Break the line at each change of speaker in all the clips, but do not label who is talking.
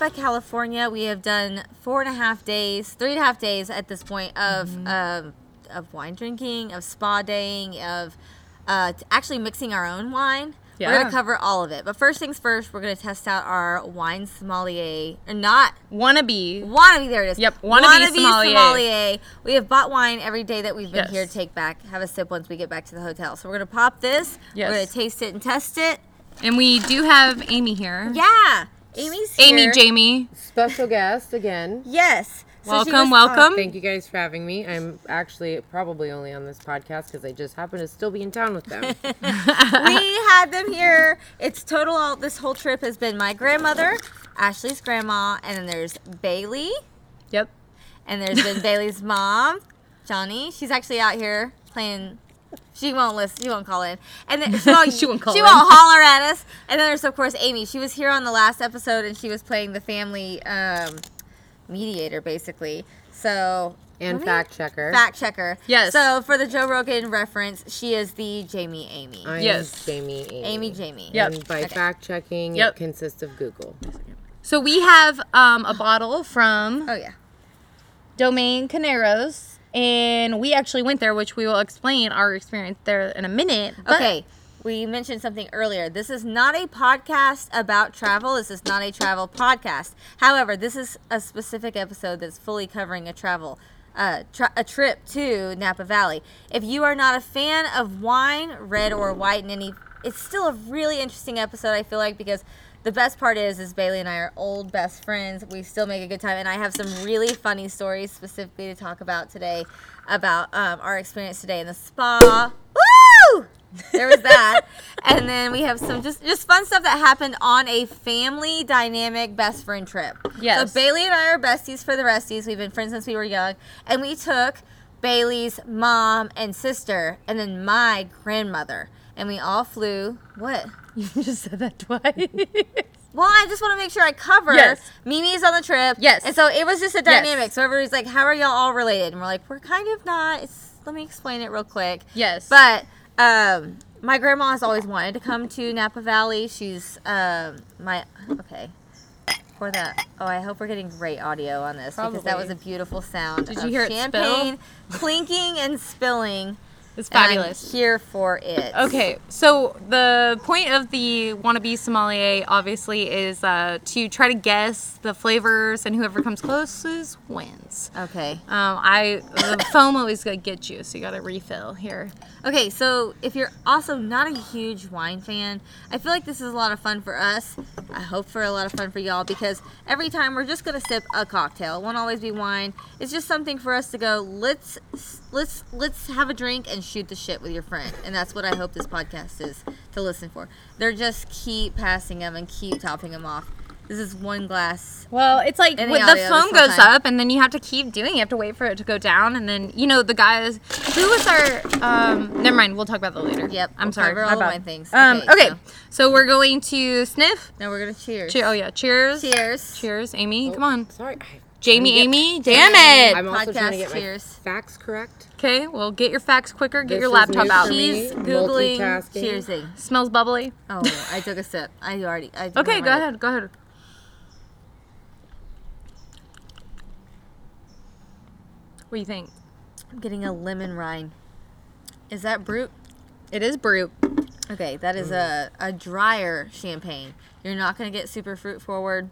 Napa, California. We have done four and a half days, three and a half days at this point of
Mm-hmm.
um, of wine drinking, of spa daying, of uh, actually mixing our own wine. We're gonna cover all of it. But first things first, we're gonna test out our wine sommelier, or not
Wannabe.
wannabe. There it is.
Yep, wannabe wannabe sommelier.
We have bought wine every day that we've been
Yes.
here. to Take back, have a sip once we get back to the hotel. So we're gonna pop this.
Yes.
We're gonna taste it and test it.
And we do have Amy here.
Yeah, Amy's here.
Amy, Jamie.
Special guest again.
Yes. So she
Welcome,
was-
welcome.
Thank you guys for having me. I'm actually probably only on this podcast because I just happen to still be in town with them.
we had them here. It's total. All this whole trip has been my grandmother, Ashley's grandma, and then there's Bailey,
Yep.
and there's been Bailey's mom, Johnny. She's actually out here playing. She won't listen. She won't call in, and then she won't,
She won't
she won't holler at us. And then there's of course Amy. She was here on the last episode, and she was playing the family um, mediator, basically. So
and fact checker.
fact checker.
Yes.
So for the Joe Rogan reference, she is the Jamie Amy.
I'm
Yes.
Jamie. Amy.
Amy Jamie.
Yep.
And by
Okay.
fact checking,
Yep.
it consists of Google.
So we have um, a bottle from
Oh yeah.
Domaine Carneros, and we actually went there, which we will explain our experience there in a minute.
Okay. We mentioned something earlier. This is not a podcast about travel. This is not a travel podcast. However, this is a specific episode that's fully covering a travel, uh, a trip to Napa Valley. If you are not a fan of wine, red or white, in any, it's still a really interesting episode. I feel like because the best part is, is Bailey and I are old best friends. We still make a good time, and I have some really funny stories specifically to talk about today about um, our experience today in the spa. Woo! there was that and then we have some just just fun stuff that happened on a family dynamic best friend trip
Yes.
so bailey and i are besties for the resties we've been friends since we were young and we took bailey's mom and sister and then my grandmother and we all flew what
You just said that twice.
well, I just want to make sure I cover.
Yes.
Mimi's on the trip.
Yes.
And so it was just a
Yes.
dynamic. So everybody's like, "How are y'all all related?" And we're like, "We're kind of not." It's, let me explain it real quick.
yes.
But um, my grandma has always wanted to come to Napa Valley. She's um, my okay. For that, oh, I hope we're getting great audio on this because that was a beautiful sound.
Did you hear it spill?
clinking and spilling.
It's fabulous.
here for it.
Okay, so the point of the wannabe sommelier obviously is uh, to try to guess the flavors, and whoever comes closest wins.
Okay.
Um, I the foam always gonna get you, so you gotta refill here.
Okay, so if you're also not a huge wine fan, I feel like this is a lot of fun for us. I hope for a lot of fun for y'all because every time we're just gonna sip a cocktail. It won't always be wine. It's just something for us to go. Let's let's let's have a drink and shoot the shit with your friend, and that's what I hope this podcast is to listen for. They're just keep passing them and keep topping them off. This is one glass.
Well, it's like
when
with the
audio
foam goes
time.
up, and then you have to keep doing. it. You have to wait for it to go down, and then you know the guys. Who was our? Um, never mind. We'll talk about that later.
Yep,
I'm
we'll
sorry.
cover
my
all the
bad.
wine things.
Um,
Okay,
okay,
so-
so. we're going to sniff.
Now we're gonna cheers.
Cheer. Oh yeah. Cheers.
Cheers.
Cheers, Amy.
Oh,
Come on.
Sorry. I-
Jamie,
get-
Amy. Damn it.
I'm also trying to
Podcast
get my
cheers.
facts correct.
Okay, well, get your facts quicker. Get
This
your
is
laptop
new
out.
for me.
She's googling
Multitasking.
cheersing.
Smells bubbly.
Oh, I took a sip. I already. I
Okay, go ahead. Go ahead. What do you think?
I'm getting a lemon rind. Is that brut?
It is brut.
Okay, that is mm. a, a drier champagne. You're not gonna get super fruit forward.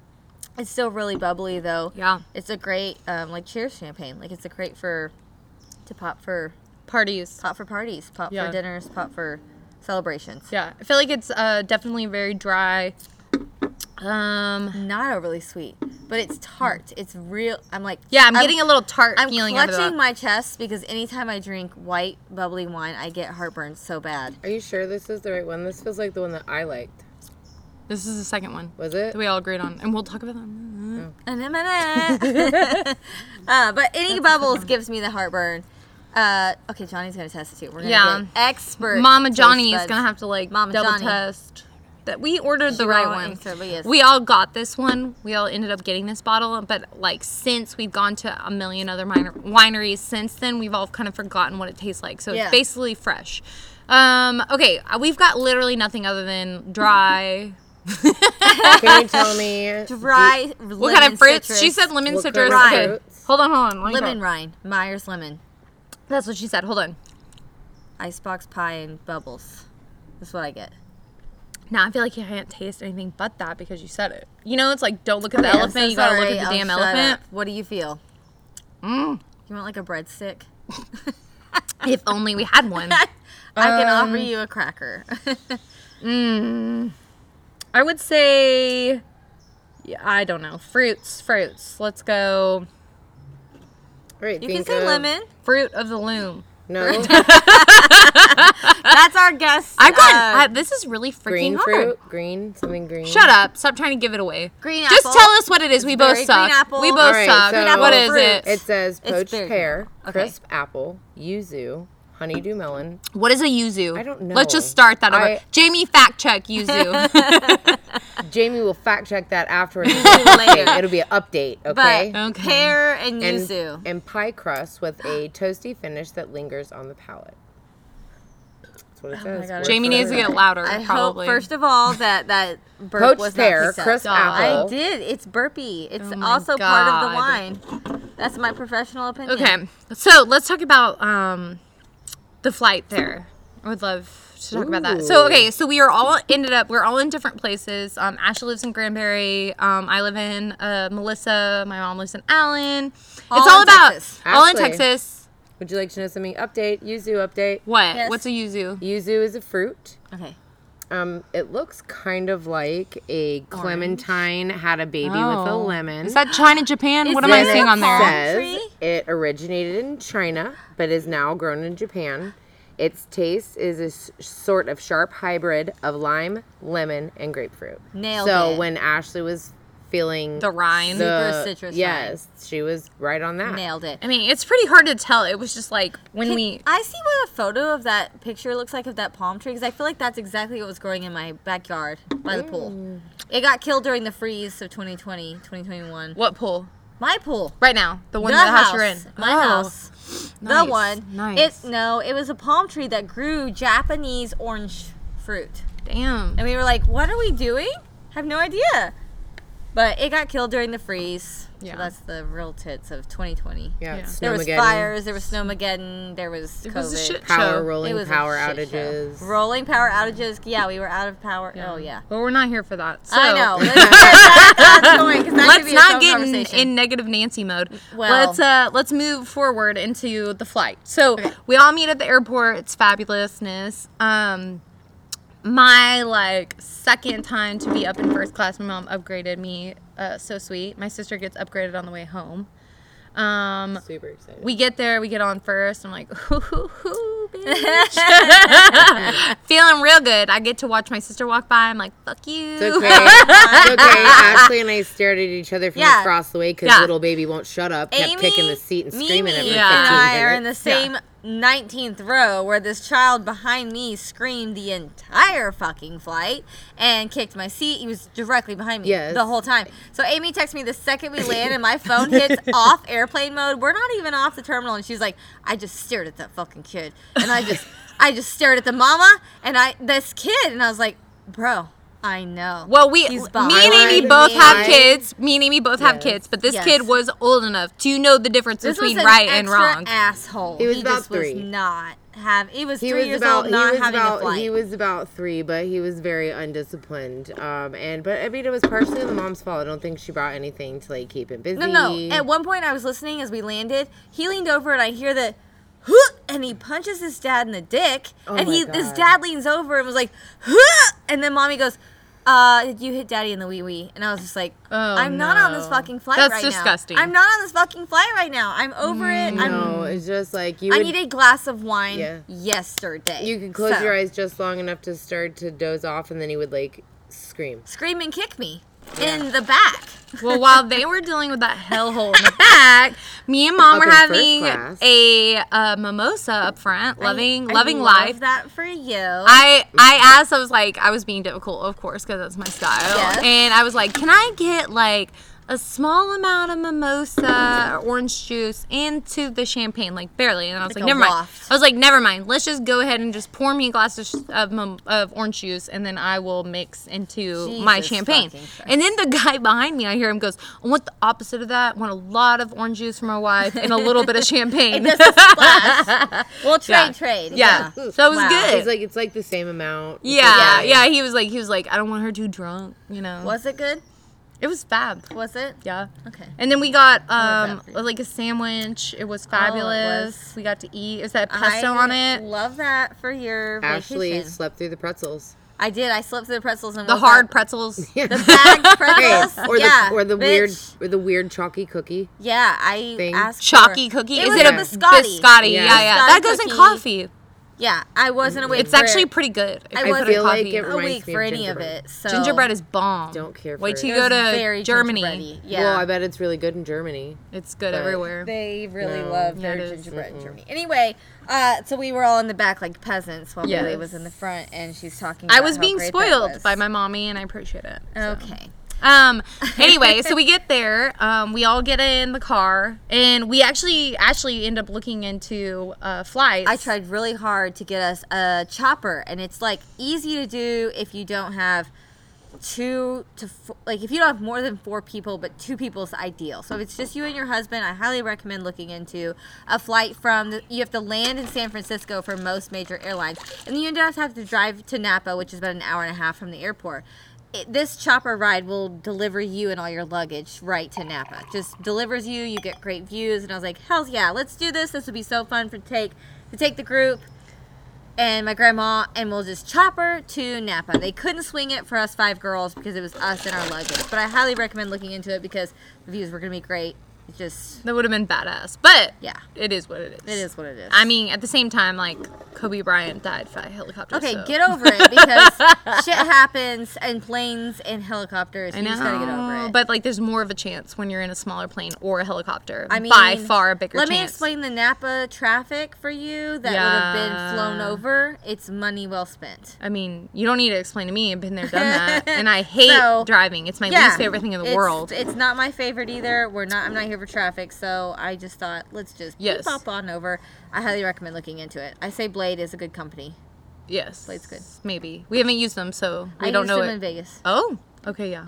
It's still really bubbly though.
Yeah.
It's a great um, like cheers champagne. Like it's a great for to pop for
Parties.
pop for parties, pop
Yeah.
for dinners, pop for celebrations.
Yeah, I feel like it's uh, definitely very dry. Um,
Not overly sweet, but it's tart. It's real. I'm like
yeah, I'm, getting a little tart
I'm
feeling out of
clutching
that.
my chest because anytime I drink white bubbly wine, I get heartburn so bad.
Are you sure this is the right one? This feels like the one that I liked.
This is the second one
Was it?
that we all agreed on, and we'll talk about that.
In a minute. uh, but any bubbles gives me the heartburn. Uh, okay, Johnny's gonna test it too. We're gonna
Yeah.
get expert.
Mama
taste
Johnny is gonna have to like
Mama
double
Johnny.
test that we ordered
She
the right one.
answer, yes.
We all got this one. We all ended up getting this bottle, but like since we've gone to a million other minor- wineries since then, we've all kind of forgotten what it tastes like. So
Yeah.
it's basically fresh. Um, okay, uh, we've got literally nothing other than dry
Can you tell me
Dry.
What kind of fruits? She said lemon
What
citrus.
kind
Okay. Hold on, hold on. let
lemon rind. Myers lemon.
That's what she said. Hold on.
Icebox pie and bubbles. That's what I get.
Now I feel like you can't taste anything but that because you said it. You know, it's like don't look at the
Okay,
elephant.
so
you gotta look at the
I'll
damn elephant.
up. What do you feel?
Mm.
You want like a breadstick?
If only we had one.
I can
Um,
offer you a cracker.
Mm. I would say, yeah, I don't know. Fruits, fruits. Let's go.
Right,
you can say
of-
lemon.
Fruit of the loom.
No,
That's our guess.
I've got.
uh,
I, this is really freaking
green
hard.
fruit, green, something green.
Shut up! Stop trying to give it away.
green
Just
apple.
tell us what it is. We both
Berry,
suck.
apple.
We both
All right,
suck.
so-
what
Green
apple
it?
fruit.
It says poached pear,
Okay.
crisp apple, yuzu, honeydew melon.
What is a yuzu?
I don't know.
Let's just start that over.
I-
Jamie, fact check yuzu.
Jamie will fact check that afterwards.
later.
It'll be an update, okay?
But
Okay.
pear and
and,
yuzu.
and pie crust with a toasty finish that lingers on the palate. That's what it
my
says.
God,
Jamie needs to get louder.
I
probably.
hope first of all that that burp
Poached
was
pear,
not
crisp apple.
I did. It's burpy. It's
Oh my
also part of the wine. That's my professional opinion.
Okay, so let's talk about um, the flight there. I would love to talk about that. So okay, so we are all ended up. We're all in different places. Um, Ashley lives in Granbury. Um, I live in uh, Melissa. My mom lives in Allen. It's
All
all about
Texas.
all in Texas.
Would you like to know something? Update. Yuzu update.
What?
Yes.
What's a yuzu?
Yuzu is a fruit.
Okay.
Um, it looks kind of like a clementine had a baby with a
Oh.
lemon.
Is that China, Japan?
Is
what am I
this
seeing on there?
palm
says
tree?
it originated in China, but is now grown in Japan. Its taste is a s- sort of sharp hybrid of lime, lemon, and grapefruit.
Nailed
so
it.
when Ashley was feeling
The rind.
the-
Super citrus
yes, she was right on that.
Nailed it.
I mean, it's pretty hard to tell. It was just like when
Can
we.
I see what a photo of that picture looks like of that palm tree because I feel like that's exactly what was growing in my backyard by the pool.
Mm.
It got killed during the freeze of 2020, 2021.
What pool?
My pool.
Right now, the one
the
the house,
house.
you're in.
My
Oh,
house.
nice,
The one.
nice.
It no, it was a palm tree that grew Japanese orange fruit.
Damn.
And we were like, what are we doing? Have no idea. But it got killed during the freeze.
Yeah.
So that's the real tits of 2020.
Yeah,
Yeah.
There was fires, there was snowmageddon, there was
It
COVID.
was a shit
power
show.
rolling
It was a
power
shit show.
outages.
Rolling power outages. Yeah, we were out of power. Oh yeah.
But we're not here for that. So,
I know. Let's get back on going, 'cause that could
Let's
be
not
own
get in, in negative Nancy mode.
Well-
let's uh let's move forward into the flight. So we all meet at the airport. It's fabulousness. Um, my like second time to be up in first class. My mom upgraded me. Uh, so sweet. My sister gets upgraded on the way home. Um,
Super excited.
we get there, we get on first. I'm like, hoo, hoo, hoo, bitch. Feeling real good. I get to watch my sister walk by. I'm like, fuck you.
It's okay. it's okay. Ashley and I stared at each other from
Yeah.
across the way because
Yeah.
little baby won't shut up. Kept
Amy,
kicking the seat and screaming at me.
Yeah.
and
15
I are in the same 19th row where this child behind me screamed the entire fucking flight and kicked my seat. He was directly behind me
Yes.
the whole time. So Amy texts me the second we land and my phone hits off airplane mode. We're not even off the terminal and she's like, I just stared at that fucking kid. And I just I just stared at the mama and I this kid and I was like, bro, I know.
Well, we,
He's
me and
behind
Amy
me.
both have kids. Me and Amy both have kids, but this
Yes.
kid was old enough to know the difference
This
between
was an
right and
extra
wrong.
Asshole.
He was
he
about
just
three.
was not have. He was
He
three
was
years
about
old, not
he was
having a
about
flight.
he was about three, but he was very undisciplined. Um, and but I mean it was partially the mom's fault. I don't think she brought anything to like keep him busy.
No, no. At one point, I was listening as we landed. He leaned over, and I hear the, "Huh," and he punches his dad in the dick.
Oh
and
my
he, his dad leans over and was like, "Huh," and then mommy goes, "Uh, did you hit daddy in the wee wee?" And I was just like,
Oh,
"I'm not on this fucking flight
That's
right
disgusting.
now. I'm not on this fucking flight right now. I'm over it. I'm,
No, it's just like you
I
would,
need a glass of wine
Yeah.
yesterday.
you could close
So,
your eyes just long enough to start to doze off, and then he would like scream.
Scream and kick me in the back.
well, while they were dealing with that hellhole in the back, me and mom
Up
were having
class.
a uh, mimosa up front, loving
I
loving
love
life.
that for you.
I I asked, I was like, I was being difficult, of course, because that's my style.
Yes.
And I was like, can I get like a small amount of mimosa or orange juice into the champagne, like barely. And I was
Like
like,
a
never mind. I was like, never mind. Let's just go ahead and just pour me a glass of, of, mim- of orange juice, and then I will mix into my champagne. And then the guy behind me, I hear him goes, I want the opposite of that. I want a lot of orange juice for my wife and a little bit of champagne.
Just a. We'll trade,
Yeah.
trade.
Yeah.
Yeah.
So it was
Wow.
good.
It's like it's like the same amount.
yeah,
It's
yeah. He was like, he was like, I don't want her too drunk, you know.
Was it good?
It was fab.
Was it?
Yeah.
Okay.
And then we got um
that for you.
like a sandwich. It was
Oh, it
fabulous.
was.
We got to eat. Is that pesto
I
on it?
Love that for your
Ashley
vacation.
slept through the pretzels.
I did. I slept through the pretzels and
The hard
up-
pretzels.
the bagged
Hey,
pretzels.
or
yeah,
the or the weird or the weird chalky cookie.
Yeah, I
thing.
asked
Chalky
for,
cookie.
It
Is
was
it
a
a
biscotti.
biscotti?
Yeah.
Yeah, yeah.
Biscotti
That goes in coffee.
Yeah, I wasn't awake.
It's
for
actually
it.
pretty good. if
I
you
wasn't
feel like it reminds
awake
me
for
of
any of
gingerbread.
it. So
Gingerbread is bomb.
Don't care for
Wait
it.
till you go to
very
Germany.
gingerbready. Yeah.
Well, I bet it's really good in Germany.
It's good everywhere.
They really
No.
love
Yeah,
their
it is.
gingerbread in Germany. Anyway, uh, so we were all in the back like peasants while
Yes.
Billy was in the front, and she's talking.
I was
how
being
great
spoiled
was.
by my mommy, and I appreciate it. so.
Okay.
Um. Anyway, so we get there. Um. We all get in the car, and we actually actually end up looking into uh, flights.
I tried really hard to get us a chopper, and it's like easy to do if you don't have two to four, like if you don't have more than four people, but two people is ideal. So if it's just you and your husband, I highly recommend looking into a flight from. The, you have to land in San Francisco for most major airlines, and then you don't have to drive to Napa, which is about an hour and a half from the airport. This chopper ride will deliver you and all your luggage right to Napa. Just delivers you. You get great views, and I was like, hell yeah, let's do this. This would be so fun for take to take the group and my grandma, and we'll just chop her to Napa. They couldn't swing it for us five girls because it was us and our luggage. But I highly recommend looking into it because the views were gonna be great. It just
That would have been badass, but
yeah,
it is what it is.
it is what it is.
I mean, at the same time, like Kobe Bryant died by helicopter.
okay,
so.
get over it because shit happens in planes and helicopters.
I
You
know,
just gotta get over it.
but like, there's more of a chance when you're in a smaller plane or a helicopter.
I mean,
by far a bigger
Let
chance.
me explain the Napa traffic for you that would have been flown over. It's money well spent.
I mean, you don't need to explain to me. I've been there, done that, and I hate
So,
driving. It's my
yeah,
least favorite thing in the
it's-
world.
It's not my favorite either. We're not. I'm not here for traffic, so I just thought let's just
Yes.
pop on over. I highly recommend looking into it. I say Blade is a good company.
yes,
Blade's good.
Maybe we haven't used them, so we
I
don't
used
know
them
it.
in Vegas.
Oh, okay, yeah.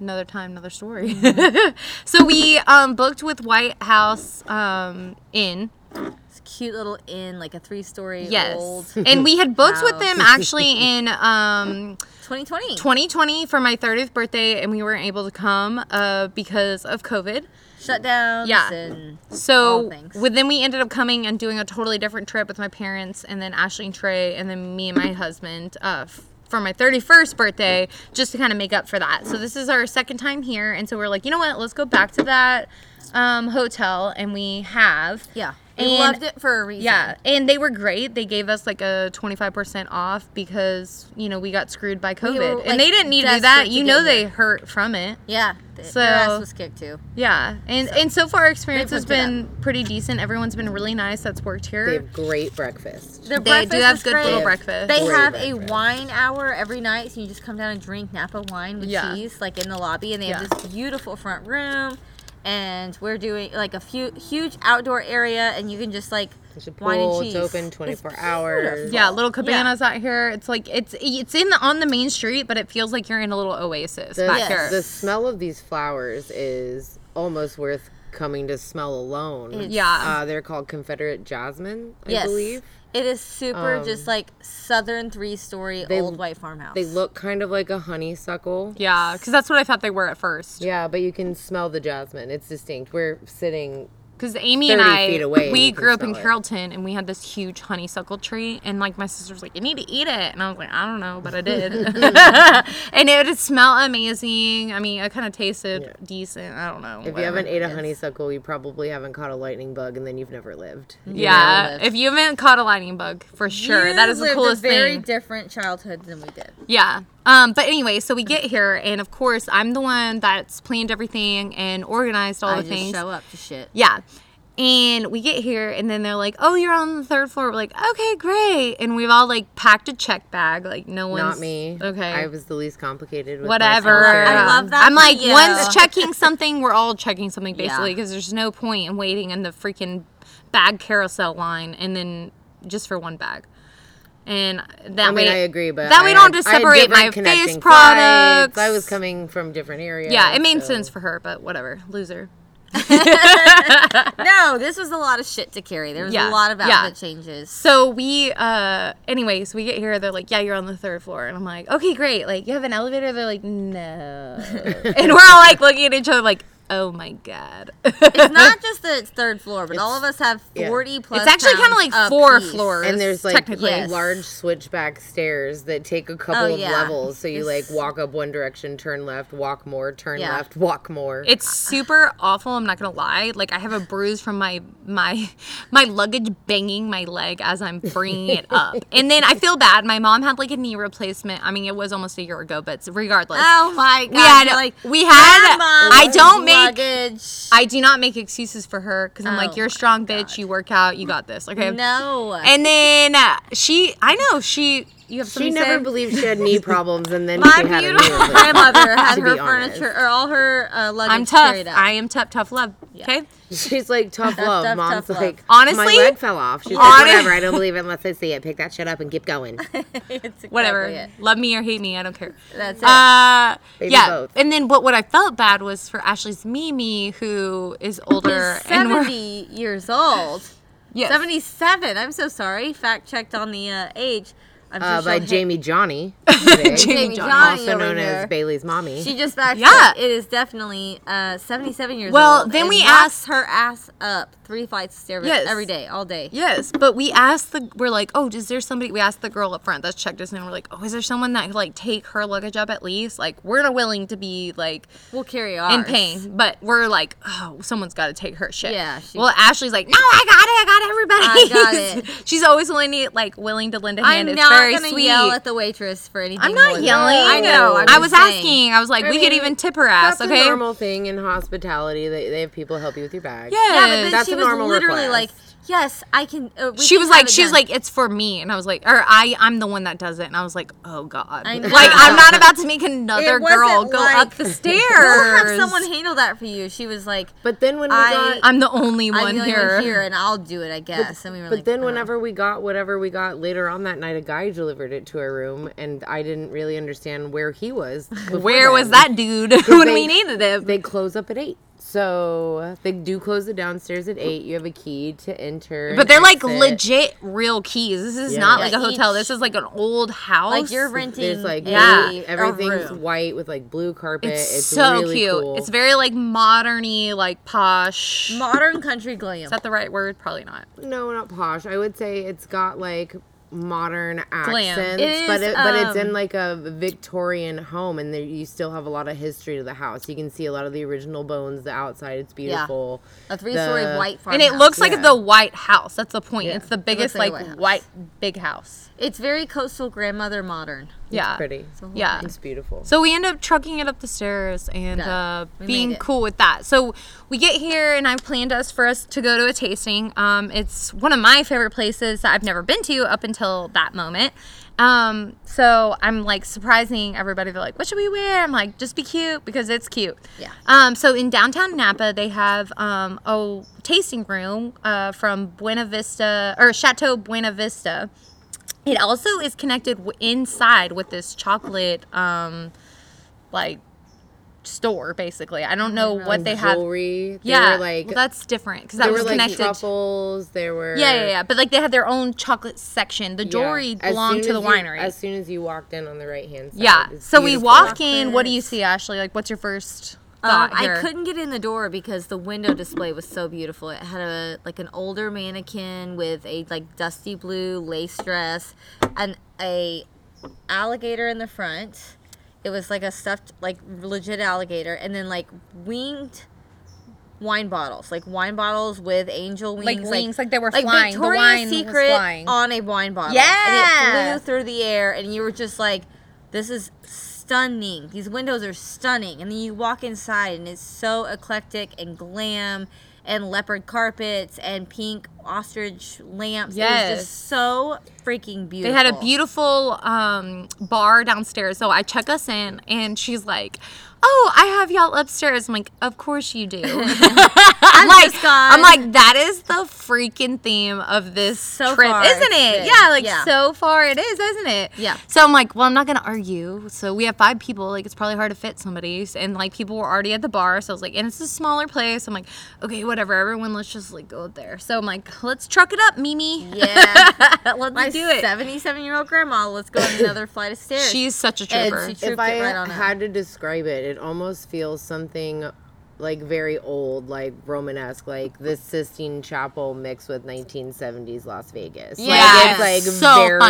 Another time, another story.
Mm-hmm.
so we um, booked with White House um, Inn.
It's a cute little inn, like a three-story
Yes,
old.
and we had booked with them actually in um,
2020.
2020 for my 30th birthday, and we weren't able to come uh, because of COVID.
Shutdowns.
Yeah.
And
So with, then we ended up coming and doing a totally different trip with my parents, and then Ashley and Trey, and then me and my husband uh, f- for my 31st birthday, just to kind of make up for that. So this is our second time here, and so we're like, you know what? Let's go back to that um, hotel, and we have.
yeah, I
And-
loved it for a reason.
Yeah, and they were great. They gave us like a 25% off because, you know, we got screwed by COVID.
were, like,
and they didn't need to do that.
to
You know they
here.
hurt from it.
Yeah. th-
So-
their ass was kicked too.
Yeah. And and so far our experience has been pretty decent. Everyone's been really nice that's worked here.
They
here.
have great breakfast.
Their
They
breakfast
do have good
great.
little
They have
breakfast.
They
Great
have a wine hour every night, so you just come down and drink Napa wine with
Yeah.
cheese, like in the lobby, and they have
Yeah.
this beautiful front room. And we're doing like a few huge outdoor area, and you can just like
There's a
wine and
pool.
cheese.
It's open 24 hours.
yeah, little cabanas out here. It's like it's it's in the on the main street, but it feels like you're in a little oasis
The,
back
Yes.
here.
the smell of these flowers is almost worth coming to smell alone.
It's-
Yeah.
Uh, they're called Confederate jasmine, I
yes,
believe.
It is super
Um,
just like southern three story
they-
old white farmhouse.
They look kind of like a honeysuckle.
yeah, because that's what I thought they were at first.
Yeah, but you can smell the jasmine. It's distinct. We're sitting.
Because Amy and I,
away
we grew up in
smell it.
Carrollton, and we had this huge honeysuckle tree, and like my sister was like, "You need to eat it," and I was like, "I don't know," but I did, and it would smell amazing. I mean, it kind of tasted
Yeah.
decent. I don't know.
If you haven't ate a honeysuckle, you probably haven't caught a lightning bug, and then you've never lived.
yeah,
lived.
if you haven't caught a lightning bug, for sure,
You
that is the
lived
coolest
a very
thing.
different childhood than we did.
Yeah. Um, but anyway, so we get here, and of course, I'm the one that's planned everything and organized all
I
the
just
things.
show up to shit.
Yeah. And we get here, and then they're like, "Oh, you're on the third floor." We're like, "Okay, great." And we've all like packed a check bag. Like no one's
Not me.
Okay,
I was the least complicated. With
whatever.
self-care.
I love that
I'm
for
like,
you.
one's checking something, we're all checking something basically because there's no point in waiting in the freaking bag carousel line and then just for one bag. And that
I mean,
way,
I agree, but
that way
I
we don't
had-
have to separate my face products.
I was coming from different areas.
Yeah, it made
so-
sense for her, but whatever, loser.
No, this was a lot of shit to carry. There was
Yeah,
a lot of
yeah.
outfit changes.
So we, uh, anyways, we get here. They're like, "Yeah, you're on the third floor," and I'm like, "Okay, great. Like, you have an elevator?" They're like, "No," and we're all like looking at each other, like, "Oh my god."
It's not just that it's third floor, but all of us have
yeah.
40 plus.
It's actually kind of like four
apiece.
floors.
And there's like
technically.
Yes.
large switchback stairs that take a couple
Oh,
of
yeah.
levels. So you like walk up one direction, turn left, walk more, turn
Yeah.
left, walk more.
It's super awful. I'm not gonna lie. Like I have a bruise from my my my luggage banging my leg as I'm bringing it up, and then I feel bad. My mom had like a knee replacement. I mean, it was almost a year ago, but regardless,
Oh my god!
we had
like
we had.
"Grandma,
I don't make. I do not make excuses for her because I'm
Oh
like, you're a strong bitch. You work out. You got this. Okay.
no.
And then uh, she, I know she. You have
she
something to
never
say?
believed she had knee problems, and then
my
she had knee
beautiful
replacement,
grandmother had her furniture or all her uh, luggage
I'm tough.
carried out.
I am tough. Tough love. Okay.
She's like tough
Tough,
love.
tough,
Mom's
tough love.
like,
Honestly-
my leg fell off. She's
Honest-
like, whatever. I don't believe it unless I see it. Pick that shit up and keep going.
It's exactly
Whatever.
it.
Love me or hate me. I don't care.
That's it.
Uh,
Maybe
yeah,
both.
and then but what I felt bad was for Ashley's Mimi, who is older
He's
and
70 years old.
yes.
77. I'm so sorry. Fact checked on the uh, age. I'm
Uh, by
she'll hit-
Jamie Johnny, today,
Jamie
Johnny
also known as Bailey's mommy.
She just fact
Yeah.
checked. It is definitely uh, 77 years
Well,
old.
Well, then
and
we
walks
asked-
her ass up three flights of stairs
Yes.
every day, all day.
Yes, but we asked the we're like, oh, is there somebody? We asked the girl up front that's checked us in. We're like, oh, is there someone that could like take her luggage up at least? Like, we're not willing to be like
We'll carry ours.
in pain, but we're like, oh, someone's got to take her shit.
Yeah, she-
well, Ashley's like, no, I got it. I got everybody.
I got it.
She's always willing to like willing to lend a hand.
I'm
it's
not gonna
sweet.
yell at the waitress for anything.
I'm not
than-
yelling.
I know. I'm
I was
saying.
asking. I was like,
I
we could even tip her ass.
That's
okay.
a normal thing in hospitality. They, they have people help you with your bag.
Yeah.
Yeah, but then
That's
she
a
was
normal
literally
request.
like, "Yes, I can." Uh, we
she
can
was like,
it
she was like, it's for me, and I was like, or I, I'm the one that does it, and I was like, oh god,
I know.
like I'm not about to make another
It wasn't
girl go
like,
up the stairs.
We'll have someone handle that for you. She was like,
But then when we
I-
got
I'm the only
"I'm
one
the only
here.
one here, and I'll do it, I guess." and we were
But
like,
then
"Oh."
whenever we got whatever we got later on that night, a guy delivered it to our room, and I didn't really understand where he was. before
Where was that dude when
they-
we needed him?
They close up at eight, so they do close the downstairs at eight. You have a key to enter,
But they're like
exit.
legit real keys. This is
Yeah.
not
Yeah,
like a hotel. This is like an old house.
like you're renting.
There's like
Yeah.
blue-
a
everything's white with like blue carpet.
It's,
It's,
so
really
cute.
Cool.
It's very like moderny, like posh.
modern country glam.
is that the right word? Probably not.
no, not posh. I would say it's got like modern accents,
It
but
is,
it, but it's in
um,
like a Victorian home, and there, you still have a lot of history to the house. You can see a lot of the original bones. The outside, it's beautiful.
a three-story
The-
white farm.
and it looks like
Yeah.
the White House. That's the point.
Yeah.
It's the biggest
like
like,
White
white big house.
It's very coastal grandmother modern.
Yeah.
Pretty.
Yeah.
It's beautiful.
So we end up trucking it up the stairs and
Yeah,
uh, being cool with that. So we get here and I've planned us for us to go to a tasting. Um, it's one of my favorite places that I've never been to up until that moment. Um, so I'm like surprising everybody. They're like, "What should we wear?" I'm like, "Just be cute because it's cute."
Yeah.
Um, so in downtown Napa, they have um, a tasting room uh, from Buena Vista or Chateau Buena Vista. It also is connected w- inside with this chocolate, um, like store. Basically, I don't know what they have.
jewelry. They
Yeah,
were like
well, that's different because that
were
was
like
connected.
truffles. There were
yeah, yeah, yeah. But like they had their own chocolate section. The
Yeah.
jewelry
As
belonged to the
you-
winery.
as soon as you walked in on the right hand side.
yeah. So we walk in. What do you see, Ashley? Like, what's your first
Um, I couldn't get in the door because the window display was so beautiful. It had a like an older mannequin with a like dusty blue lace dress and a alligator in the front. It was like a stuffed like legit alligator and then like winged wine bottles, like wine bottles with angel wings,
Like wings, like they were
like
flying. The
Victoria's
wine was
Secret
flying.
on a wine bottle.
Yeah.
and it flew through the air, and you were just like, "This is stunning. These windows are stunning." And then you walk inside, and it's so eclectic and glam, and leopard carpets and pink ostrich lamps. It was just so freaking beautiful.
They had a beautiful um, bar downstairs. So I check us in, and she's like, "Oh, I have y'all upstairs." I'm like, "Of course you do." I'm like,
gone.
I'm like, that is the freaking theme of this
So
trip,
far,
isn't it?
been-
Yeah, like
yeah.
so far it is, isn't it?
Yeah.
So I'm like, well, I'm not gonna argue. So we have five people. Like, it's probably hard to fit somebody, and like people were already at the bar. So I was like, and it's a smaller place. I'm like, okay, whatever. Everyone, let's just like go there. So I'm like, let's truck it up, Mimi.
Yeah.
let's
My
do it.
77 year old grandma. Let's go on another flight of stairs.
She's such a
And
trooper.
she
if I
right on up.
had to describe it, it almost feels something like very old, like Romanesque, like the Sistine Chapel mixed with 1970s Las Vegas.
Yeah,
like, it's like
so
very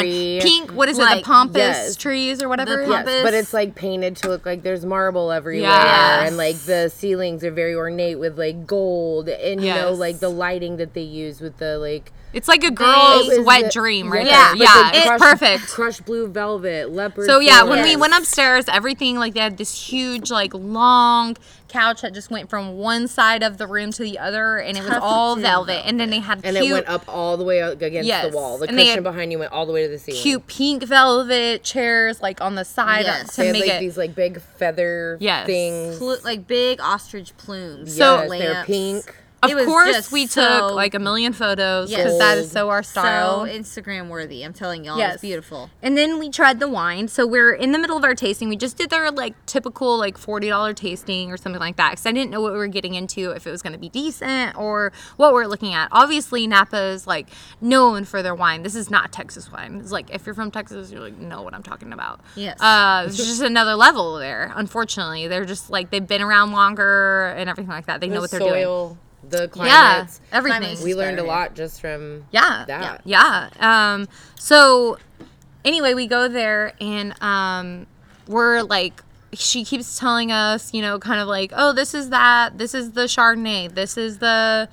fun. Pink. What is it? The pompous
Yes.
trees or whatever.
The
Yes, but it's like painted to look like there's marble everywhere,
Yes.
and like the ceilings are very ornate with like gold, and you know like the lighting that they use with the like
It's like a girl's
It
wet
the-
dream right
Yeah,
there. Yeah, it's
crushed-
perfect.
crushed blue velvet, leopard.
So yeah, when we went upstairs, everything like they had this huge like long couch that just went from one side of the room to the other, and it was
Tufted
all velvet. And then they had
and
cute,
it went up all the way against
Yes.
the wall. The
And
cushion behind you went all the way to the ceiling.
cute pink velvet chairs like on the side
Yes.
to
They had like
it.
these like big feather
Yes.
things.
Plu- like big ostrich plumes.
So-
yes, they're
lamps.
pink.
Of course,
just
we
so-
took like a million photos because
Yes.
that is so our style.
So Instagram worthy. I'm telling y'all,
Yes.
it's beautiful.
And then we tried the wine. So we're in the middle of our tasting. We just did their like typical like forty dollar tasting or something like that because I didn't know what we were getting into if it was going to be decent or what we're looking at. Obviously, Napa is like known for their wine. This is not Texas wine. It's like if you're from Texas, you like know what I'm talking about.
Yes.
Uh, it's just another level there. Unfortunately, they're just like they've been around longer and everything like that. They know what they're doing.
Soil, the
Yeah, everything.
We learned a lot just from
Yeah.
that.
Yeah. Um, so anyway, we go there and um, we're like, she keeps telling us, you know, kind of like, oh, this is that, this is the Chardonnay, this is the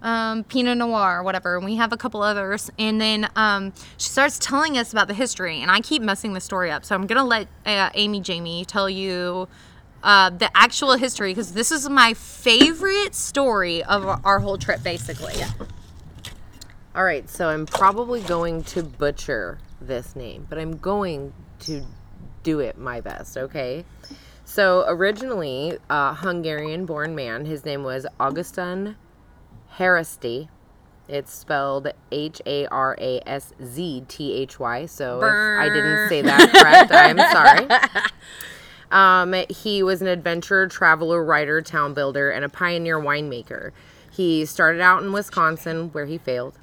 um, Pinot Noir, whatever. And we have a couple others. And then um, she starts telling us about the history, and I keep messing the story up. So I'm gonna let uh, Amy Jamie tell you. Uh, the actual history because this is my favorite story of our, our whole trip basically
All right, so I'm probably going to butcher this name, but I'm going to do it my best, okay? So originally, a Hungarian-born man. His name was Augustin Haraszthy. It's spelled H A R A S Z T H Y. So if I didn't say that correct, I'm sorry. Um, he was an adventurer, traveler, writer, town builder, and a pioneer winemaker. He started out in Wisconsin, where he failed,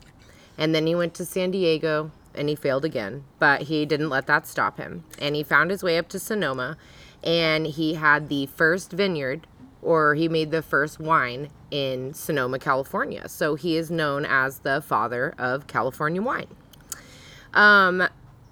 and then he went to San Diego, and he failed again. But he didn't let that stop him, and he found his way up to Sonoma, and he had the first vineyard, or he made the first wine in Sonoma, California. So he is known as the father of California wine. Um,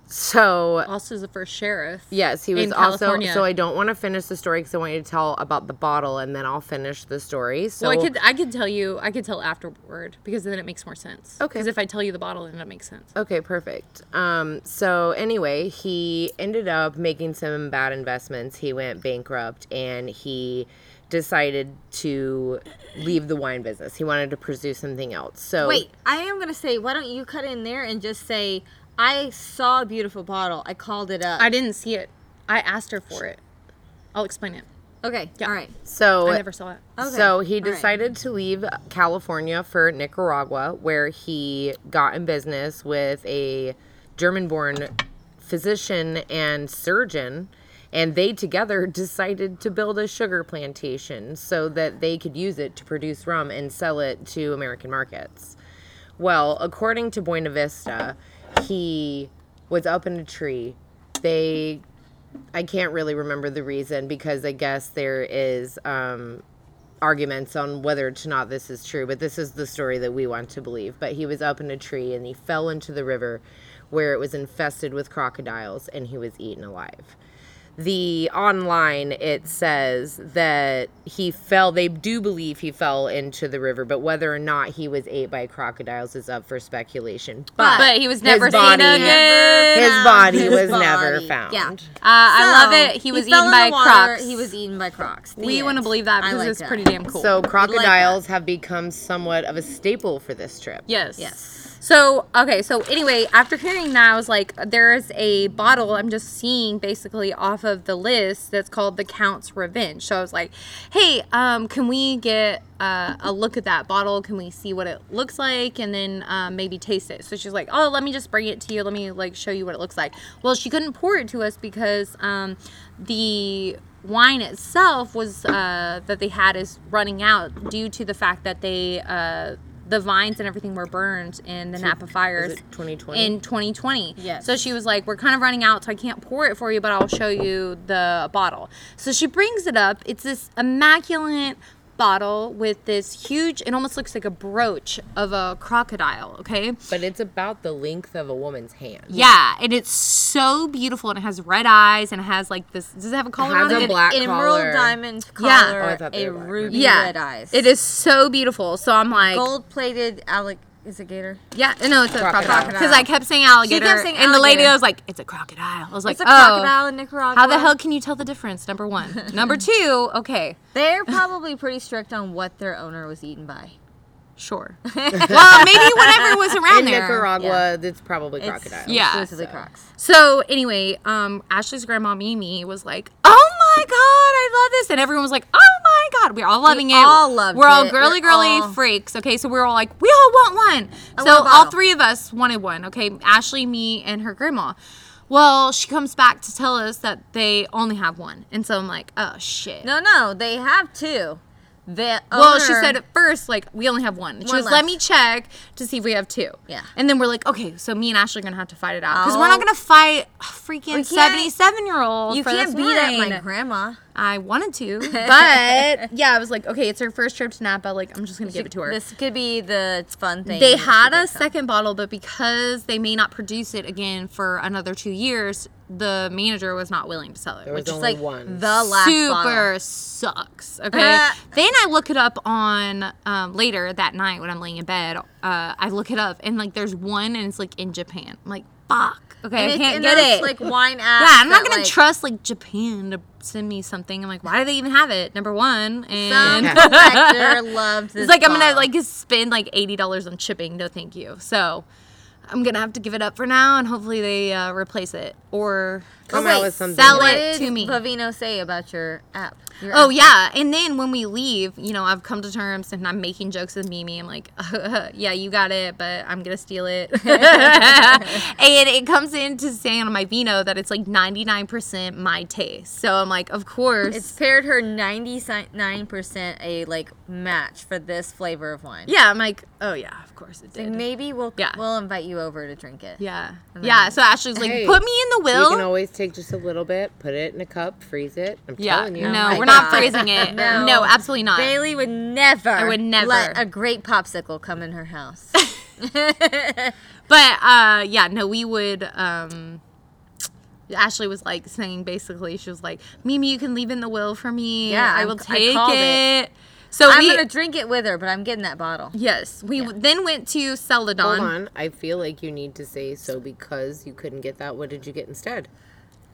so
also the first sheriff
Yes, he was
in
also.
California.
So I don't want to finish the story because I want you to tell about the bottle, and then I'll finish the story. So
well, I could I could tell you I could tell afterward because then it makes more sense.
Okay.
Because if I tell you the bottle, then it makes sense.
Okay, perfect. Um, so anyway, he ended up making some bad investments. He went bankrupt, and he decided to leave the wine business. He wanted to pursue something else. So
Wait, I am gonna say, why don't you cut in there and just say, I saw a beautiful bottle. I called it up.
I didn't see it. I asked her for it. I'll explain it.
okay.
Yeah.
All right.
so
I never saw it.
Okay.
So he
all right.
decided to leave California for Nicaragua, where he got in business with a German born physician and surgeon. And they together decided to build a sugar plantation so that they could use it to produce rum and sell it to American markets. Well, according to Buena Vista, he was up in a tree. They I can't really remember the reason because I guess there is um, arguments on whether or not this is true, but this is the story that we want to believe. But he was up in a tree and he fell into the river where it was infested with crocodiles and he was eaten alive. The online it says that he fell they do believe he fell into the river but whether or not he was ate by crocodiles is up for speculation but,
But he was never
his
seen
body,
again.
his body
his
was never found
Yeah.
Uh, I love it. He was
fell
eaten by
water,
crocs.
He was eaten by crocs. The
we
end.
want to believe that because
like
it's
that.
pretty damn cool.
so
that.
crocodiles have become somewhat of a staple for this trip
yes.
Yes.
So okay, so anyway, after hearing that, I was like, "There's a bottle I'm just seeing basically off of the list that's called the Count's Revenge." So I was like, "Hey, um, can we get uh, a look at that bottle? Can we see what it looks like, and then um, maybe taste it?" So she's like, "Oh, let me just bring it to you. Let me like show you what it looks like." Well, she couldn't pour it to us because um, the wine itself was uh, that they had is running out due to the fact that they uh, the vines and everything were burned in the Napa fires
is it 2020
in 2020.
Yes.
So she was like, "We're kind of running out, so I can't pour it for you, but I'll show you the bottle." So she brings it up. It's this immaculate bottle with this huge. It almost looks like a brooch of a crocodile. Okay.
but it's about the length of a woman's hand
Yeah, and it's so beautiful, and it has red eyes, and it has like this. Does it have a collar
has
on
a
it?
black
Emerald
collar.
diamond
Yeah.
Oh, I thought they
a
were black.
ruby
yeah,
red eyes.
it is so beautiful. So I'm like,
gold plated alligator. Is it gator?
yeah, no, it's a
Crocodile.
crocodile. Because I kept saying alligator,
saying
and the lady
alligator.
was like, "It's a crocodile." I was like,
It's a
"Oh."
crocodile in Nicaragua.
How the hell can you tell the difference? Number one. Number two, okay,
They're probably pretty strict on what their owner was eaten by.
sure. well, maybe whatever was around
in
there.
Nicaragua it's probably
It's
crocodile
Yeah.
exclusively
so.
crocs.
So anyway, um, Ashley's grandma Mimi was like, "Oh my god, I love this," and everyone was like, "Oh my god," we're all loving it.
all loved
We're all
it.
girly,
We're
girly
all-
freaks. Okay, so we're all like, "We all want one."
I
so
want
all three of us wanted one. Okay, Ashley, me, and her grandma. Well, she comes back to tell us that they only have one, and so I'm like, "Oh shit."
No, no, they have two. The
Well, she said at first, like, we only have one. She
One
was, let me check to see if we have two.
Yeah.
And then we're like, okay, so me and Ashley are going to have to fight it out. Because
Oh.
we're not oh. going to fight a freaking 77 year old.
you can't beat up my grandma.
I wanted to. But, yeah, I was like, okay, it's her first trip to Napa. Like, I'm just going to give it to her.
This could be the fun thing.
They had a
picks up.
second bottle, but because they may not produce it again for another two years, the manager was not willing to sell it.
there was
which is
only
like
one
the last
super
bottle.
sucks. Okay. then I look it up on um, later that night when I'm laying in bed. Uh, I look it up and like there's one and it's like in Japan. I'm like fuck. Okay,
And
I can't get
those,
it.
Like wine apps.
yeah, I'm not
that,
gonna
like,
trust like Japan to send me something. I'm like, why do they even have it? Number one,
Some
and
collector loved this.
it's like I'm gonna like spend like eighty dollars on shipping. No, thank you. So. I'm gonna have to give it up for now, and hopefully they uh, replace it or
Come
Oh,
out
wait,
with something
sell
What
it to me.
Vivino say about your app? Your
Oh
app?
yeah, and then when we leave, you know, I've come to terms and I'm making jokes with Mimi. I'm like, yeah, you got it, but I'm gonna steal it. and it comes into saying on my vino that it's like 99% my taste. So I'm like, of course.
It's paired her 99% a like match for this flavor of wine.
yeah, I'm like, oh yeah, of course it
And
did.
maybe we'll
Yeah.
we'll invite you over to drink it.
Yeah, yeah. So Ashley's like,
Hey,
put me in the will.
you
will.
can always take just a little bit put it in a cup freeze it i'm
yeah,
telling you
no,
my
we're not freezing it.
No.
no, absolutely not.
Bailey would never.
I would never.
let a great popsicle come in her house.
But uh yeah, no, we would um Ashley was like saying basically she was like, Mimi, you can leave in the will for me.
Yeah,
I will
I
take
called
it.
it.
So
I'm
we
gonna drink it with her, but I'm getting that bottle.
Yes. We w then went to Celadon.
hold on i feel like you need to say so because you couldn't get that what did you get instead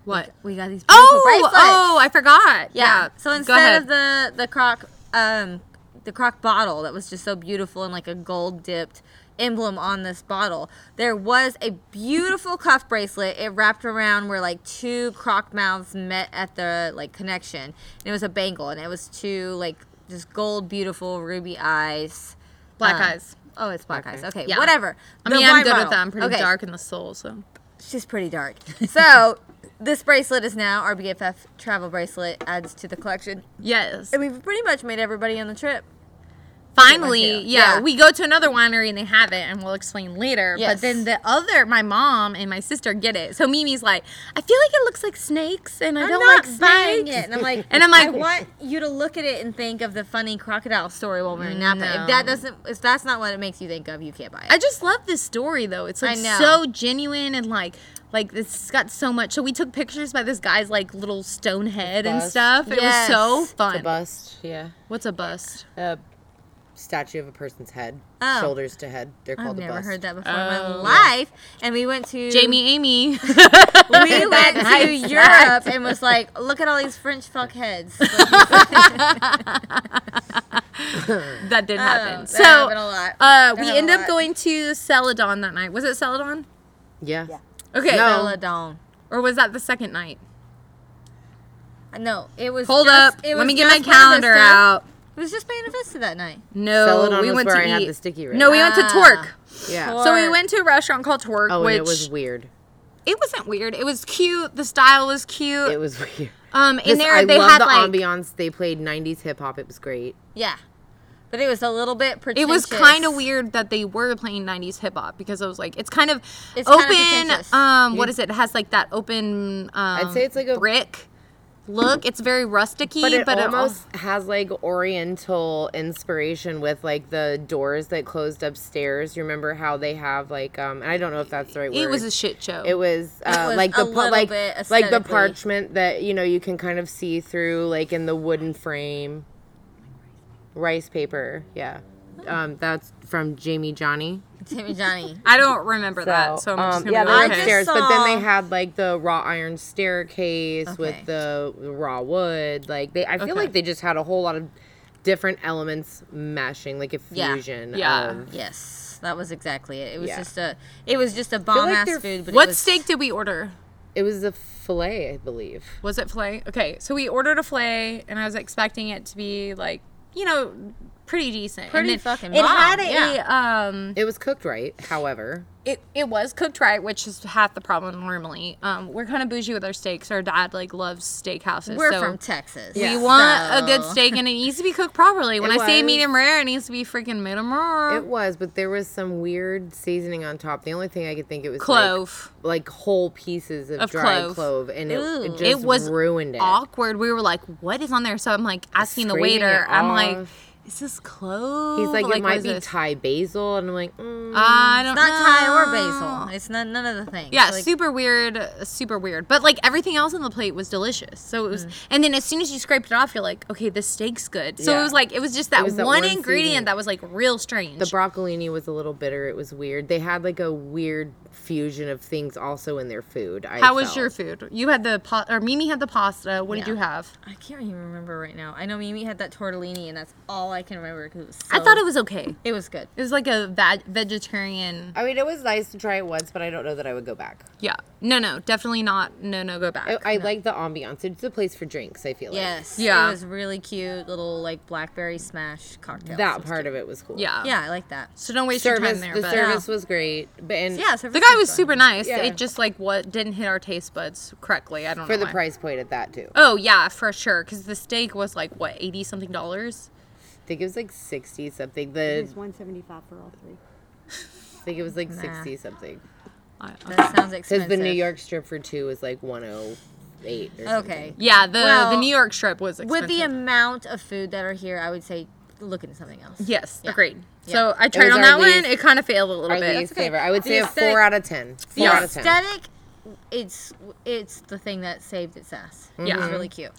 What?
We got these beautiful
Oh,
bracelets.
oh, I forgot.
yeah.
Yeah.
So instead of the the croc um the croc bottle that was just so beautiful and like a gold dipped emblem on this bottle, there was a beautiful cuff bracelet. It wrapped around where like two croc mouths met at the like connection. And it was a bangle, and it was two like just gold, beautiful ruby eyes.
Black
Um,
eyes.
Oh, it's black
Okay.
eyes. Okay,
Yeah.
whatever.
I
The
mean, I'm good
bottle.
with that. I'm pretty
Okay.
dark in the soul, so
She's pretty dark. So this bracelet is now our BFF travel bracelet. Adds to the collection,
yes.
and we've pretty much made everybody on the trip
finally, yeah,
Yeah.
we go to another winery and they have it, and we'll explain later.
Yes.
But then the other, my mom and my sister get it. So Mimi's like, I feel like it looks like snakes, and I
I'm
don't like
buying
snakes.
it. And I'm like,
And I'm like-
I want you to look at it and think of the funny crocodile story while we're in Napa.
No.
If that doesn't, if that's not what it makes you think of, you can't buy it.
I just love this story though. It's like so genuine and like like it's got so much. So we took pictures by this guy's like little stone head and
Bust.
stuff. It
Yes.
was so fun.
It's a
fun.
bust. Yeah.
What's a bust?
A statue of a person's head,
Oh.
shoulders to head. They're called
I've
called a
never
bust.
heard that before in my
Oh.
life. And we went to
Jamie Amy.
We went to
Nice.
Europe and was like, look at all these French fuck heads.
that did not happen.
Oh, that
so
happened a lot.
uh, we
That
end up going to Celadon that night. Was it Celadon?
Yeah. Yeah.
Okay.
No.
Celadon.
Or was that the second night?
No, it was.
Hold
just-
up.
It
Let me get my
just Buena
calendar
Vista.
out.
It was just Buena Vista that night.
No,
Celadon
we
was
went
where
to
I had
eat.
the sticky rib.
No, we went to
Ah.
Torc.
Yeah.
So we
Torc.
went to a restaurant called Torc,
Oh,
which
and it was weird.
it wasn't weird. It was cute. The style was cute.
It was weird.
um, in
This-
there
I
they
love
had
the
like
ambiance. They played '90s hip hop. It was great.
Yeah, but it was a little bit
it was kind of weird that they were playing 90s hip hop because I was like, it's kind of
It's kinda
open.
pretentious.
um, what
You-
is it? It has like that open. Um,
say it's like a-
brick look. It's very rusticy,
But it
but
almost has like Oriental inspiration with like the doors that closed upstairs. You remember how they have like um and I don't know if that's the right word.
it, was a shit show.
It was, uh,
was
like the pa- like
bit
like the parchment that you know you can kind of see through like in the wooden frame. Rice paper, yeah. Um, that's from Jamie Johnny.
Jamie Johnny.
I don't remember that, so I'm just
um,
gonna
yeah,
be
they're
I
okay.
upstairs, but then they had like the raw iron staircase
Okay.
with the raw wood. Like they, I feel
Okay.
like they just had a whole lot of different elements mashing, like a fusion.
Yeah.
of-
Yes, that was exactly it. It was
Yeah.
just a. It was just a
like
bomb ass food. But
What
was,
steak did we order?
it was a fillet, I believe.
Was it filet? Okay, so we ordered a filet, and I was expecting it to be like, you know, pretty decent.
Pretty
and then
fucking
It
bomb,
had a
yeah.
um,
It was cooked right, however.
it it was cooked right, which is half the problem normally. Um, we're kind of bougie with our steaks. Our dad like loves steakhouses.
We're
so
from Texas.
We want a good steak, and it needs to be cooked properly. When
It
I say medium rare, it needs to be freaking medium rare.
It was, but there was some weird seasoning on top. The only thing I could think it was like-
Clove.
like, whole pieces of,
Of
dried
clove.
clove, and it,
Ooh.
it just
it was
ruined it.
awkward. We were like, "What is on there?" So I'm like asking the waiter. I'm like,
off.
"Is this clove?"
He's like, it
what
might be
this?"
Thai basil, and I'm like, mm.
I don't
It's not Thai or basil. It's not none of the things.
Yeah,
Like,
super weird, super weird. But like everything else on the plate was delicious. So it was,
Mm.
and then as soon as you scraped it off, you're like, okay, the steak's good. So it was like it was just that,
was that
one,
one
ingredient
seasoning.
that was like real strange.
The broccolini was a little bitter. It was weird. They had like a weird fusion of things also in their food. I
How was your food? You had the pot, or Mimi had the pasta. What did you have?
I can't even remember right now. I know Mimi had that tortellini, and that's all I can remember because it was.
I thought it was okay.
It was good.
It was like a veg- vegetarian.
I mean, it was nice to try it once, but I don't know that I would go back.
Yeah, no, no, definitely not. No, no, go back.
I, I like the ambiance. It's a place for drinks. I feel like
Yes.
Yeah.
It was really cute. Little like blackberry smash cocktail.
that part of it was cool.
yeah,
Yeah, I like that.
So don't waste your
service.
time there.
the
but
service was great, but and
Yeah. So
the guy was super nice.
Yeah.
It just like what didn't hit our taste buds correctly. I don't
for
know for
the
why.
price point at that too.
Oh yeah, for sure. Because the steak was like what eighty something dollars.
I think it was like sixty something.
It was 175 for all three.
I think it was like
Nah.
sixty something.
I-
That sounds expensive.
Because the New York strip for two was like one oh eight. Or something.
Okay.
Yeah, the
Well,
the New York strip was expensive.
With the amount of food that are here, I would say look into something else.
yes,
Yeah.
agreed.
Yeah.
So I tried on that
least-
one. It kind of failed a little
Our
bit.
least
okay.
favorite. I would
The
say a four out of ten.
The
Four out of ten.
aesthetic, it's it's the thing that saved its ass.
Yeah.
It was really cute.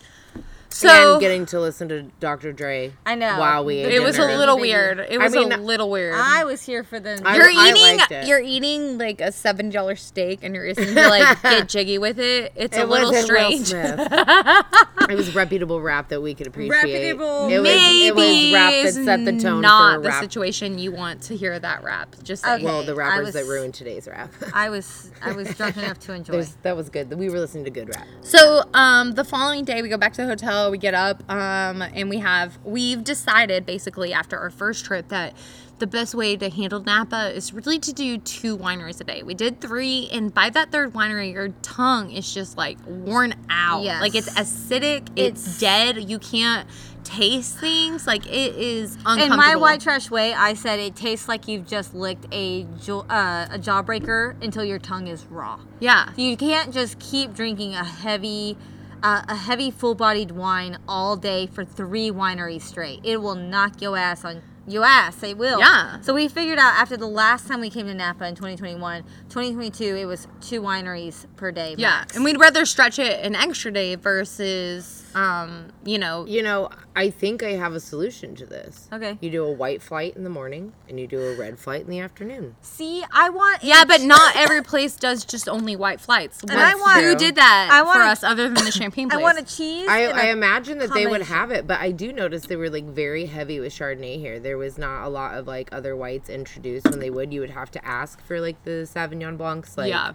So
and getting to listen to Dr. Dre.
I know.
While we ate
it was a little weird. It
I
was
mean,
a little weird.
I was here for the.
I-
you're
I
eating
liked it.
you're eating like a seventy dollar steak and you're listening to like get jiggy with it. It's a little
wasn't Will
strange.
Smith. it was reputable rap that we could appreciate.
Reputable.
It was,
Maybe
it was rap that set the tone
not
for
the
rap.
situation you want to hear that rap. Just saying.
Okay.
Well, the
I
rappers that ruined today's rap.
I was I was drunk enough to enjoy.
There's, that was good. We were listening to good rap.
So um, the following day, we go back to the hotel. We get up, um, and we have we've decided basically after our first trip that the best way to handle Napa is really to do two wineries a day. We did three, and by that third winery, your tongue is just like worn out.
Yes.
Like it's acidic. It's,
It's-
dead. You can't taste things, like it is uncomfortable.
In my white trash way, I said it tastes like you've just licked a jaw, uh, a jawbreaker until your tongue is raw.
yeah.
You can't just keep drinking a heavy, uh, a heavy full-bodied wine all day for three wineries straight. It will knock your ass on your ass. It will.
Yeah.
So we figured out after the last time we came to Napa in 2021, 2022, it was two wineries per day.
Yeah,
max.
and we'd rather stretch it an extra day versus, um, you know,
You know, I think I have a solution to this.
Okay.
You do a white flight in the morning and you do a red flight in the afternoon.
See, I want.
yeah, but not every place does just only white flights.
And I want-
who did that
I
for
want-
us other than the champagne place?
I want a cheese.
I,
and
I
a-
imagine that they would
combination.
have it, but I do notice they were like very heavy with Chardonnay here. There was not a lot of like other whites introduced. When they would, you would have to ask for like the Sauvignon Blancs. Like,
yeah,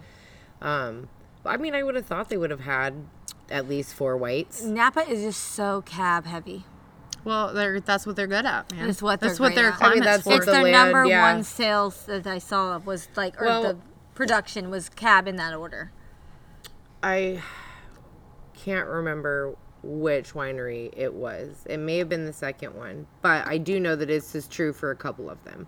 Um, I mean, I would have thought they would have had at least four whites.
Napa is just so cab heavy.
well, they're that's what they're good at, man.
It's what
that's
they're
what their
at. I
mean, that's
for.
what
It's
the
their
land,
number
yeah.
one sales that I saw was like, or
Well-
the production was cab in that order.
I can't remember which winery it was. It may have been the second one, but I do know that this is true for a couple of them.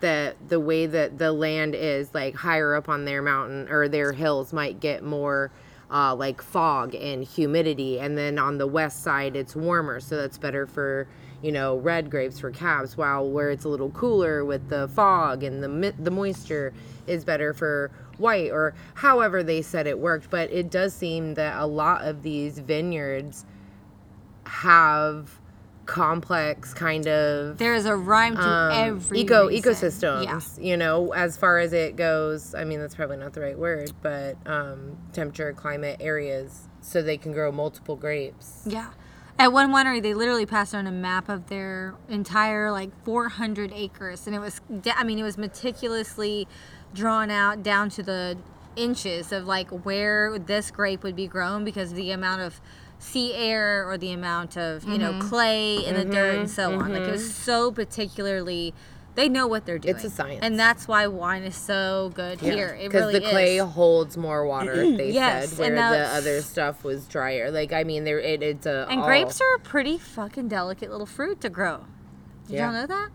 That the way that the land is, like higher up on their mountain or their hills, might get more uh, like fog and humidity, and then on the west side it's warmer, so that's better for you know red grapes for cabs. While where it's a little cooler with the fog and the the moisture is better for white or however they said it worked but it does seem that a lot of these vineyards have complex kind of
There is a rhyme to
um,
every
eco
reason.
ecosystems you know as far as it goes i mean that's probably not the right word but um, temperature climate areas so they can grow multiple grapes
Yeah. yeah. At one winery, they literally passed around a map of their entire like 400 acres, and it was, I mean, it was meticulously drawn out down to the inches of like where this grape would be grown because of the amount of sea air or the amount of you know mm-hmm. clay in the dirt and so on. Like it was mm-hmm. so particularly, they know what they're doing.
It's a science.
and that's why wine is so good here. It
because
really
the clay
is.
holds more water they
Yes,
said where the other stuff was drier like i mean there it, it's a
And
all-
grapes are a pretty fucking delicate little fruit to grow. Did
Yeah.
y'all know that?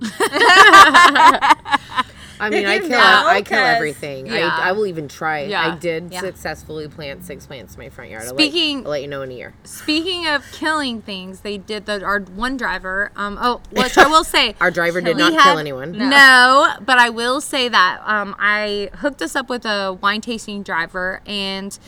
I mean, I kill
know,
I kill everything.
Yeah.
I, I will even try.
Yeah.
I did
Yeah.
successfully plant six plants in my front yard. I'll let-
Speaking-
I'll let you know in a year.
Speaking of killing things, they did the our one driver. Um, oh, which I will say,
Our driver did not
had-
kill anyone.
No. but I will say that um, I hooked us up with a wine tasting driver, and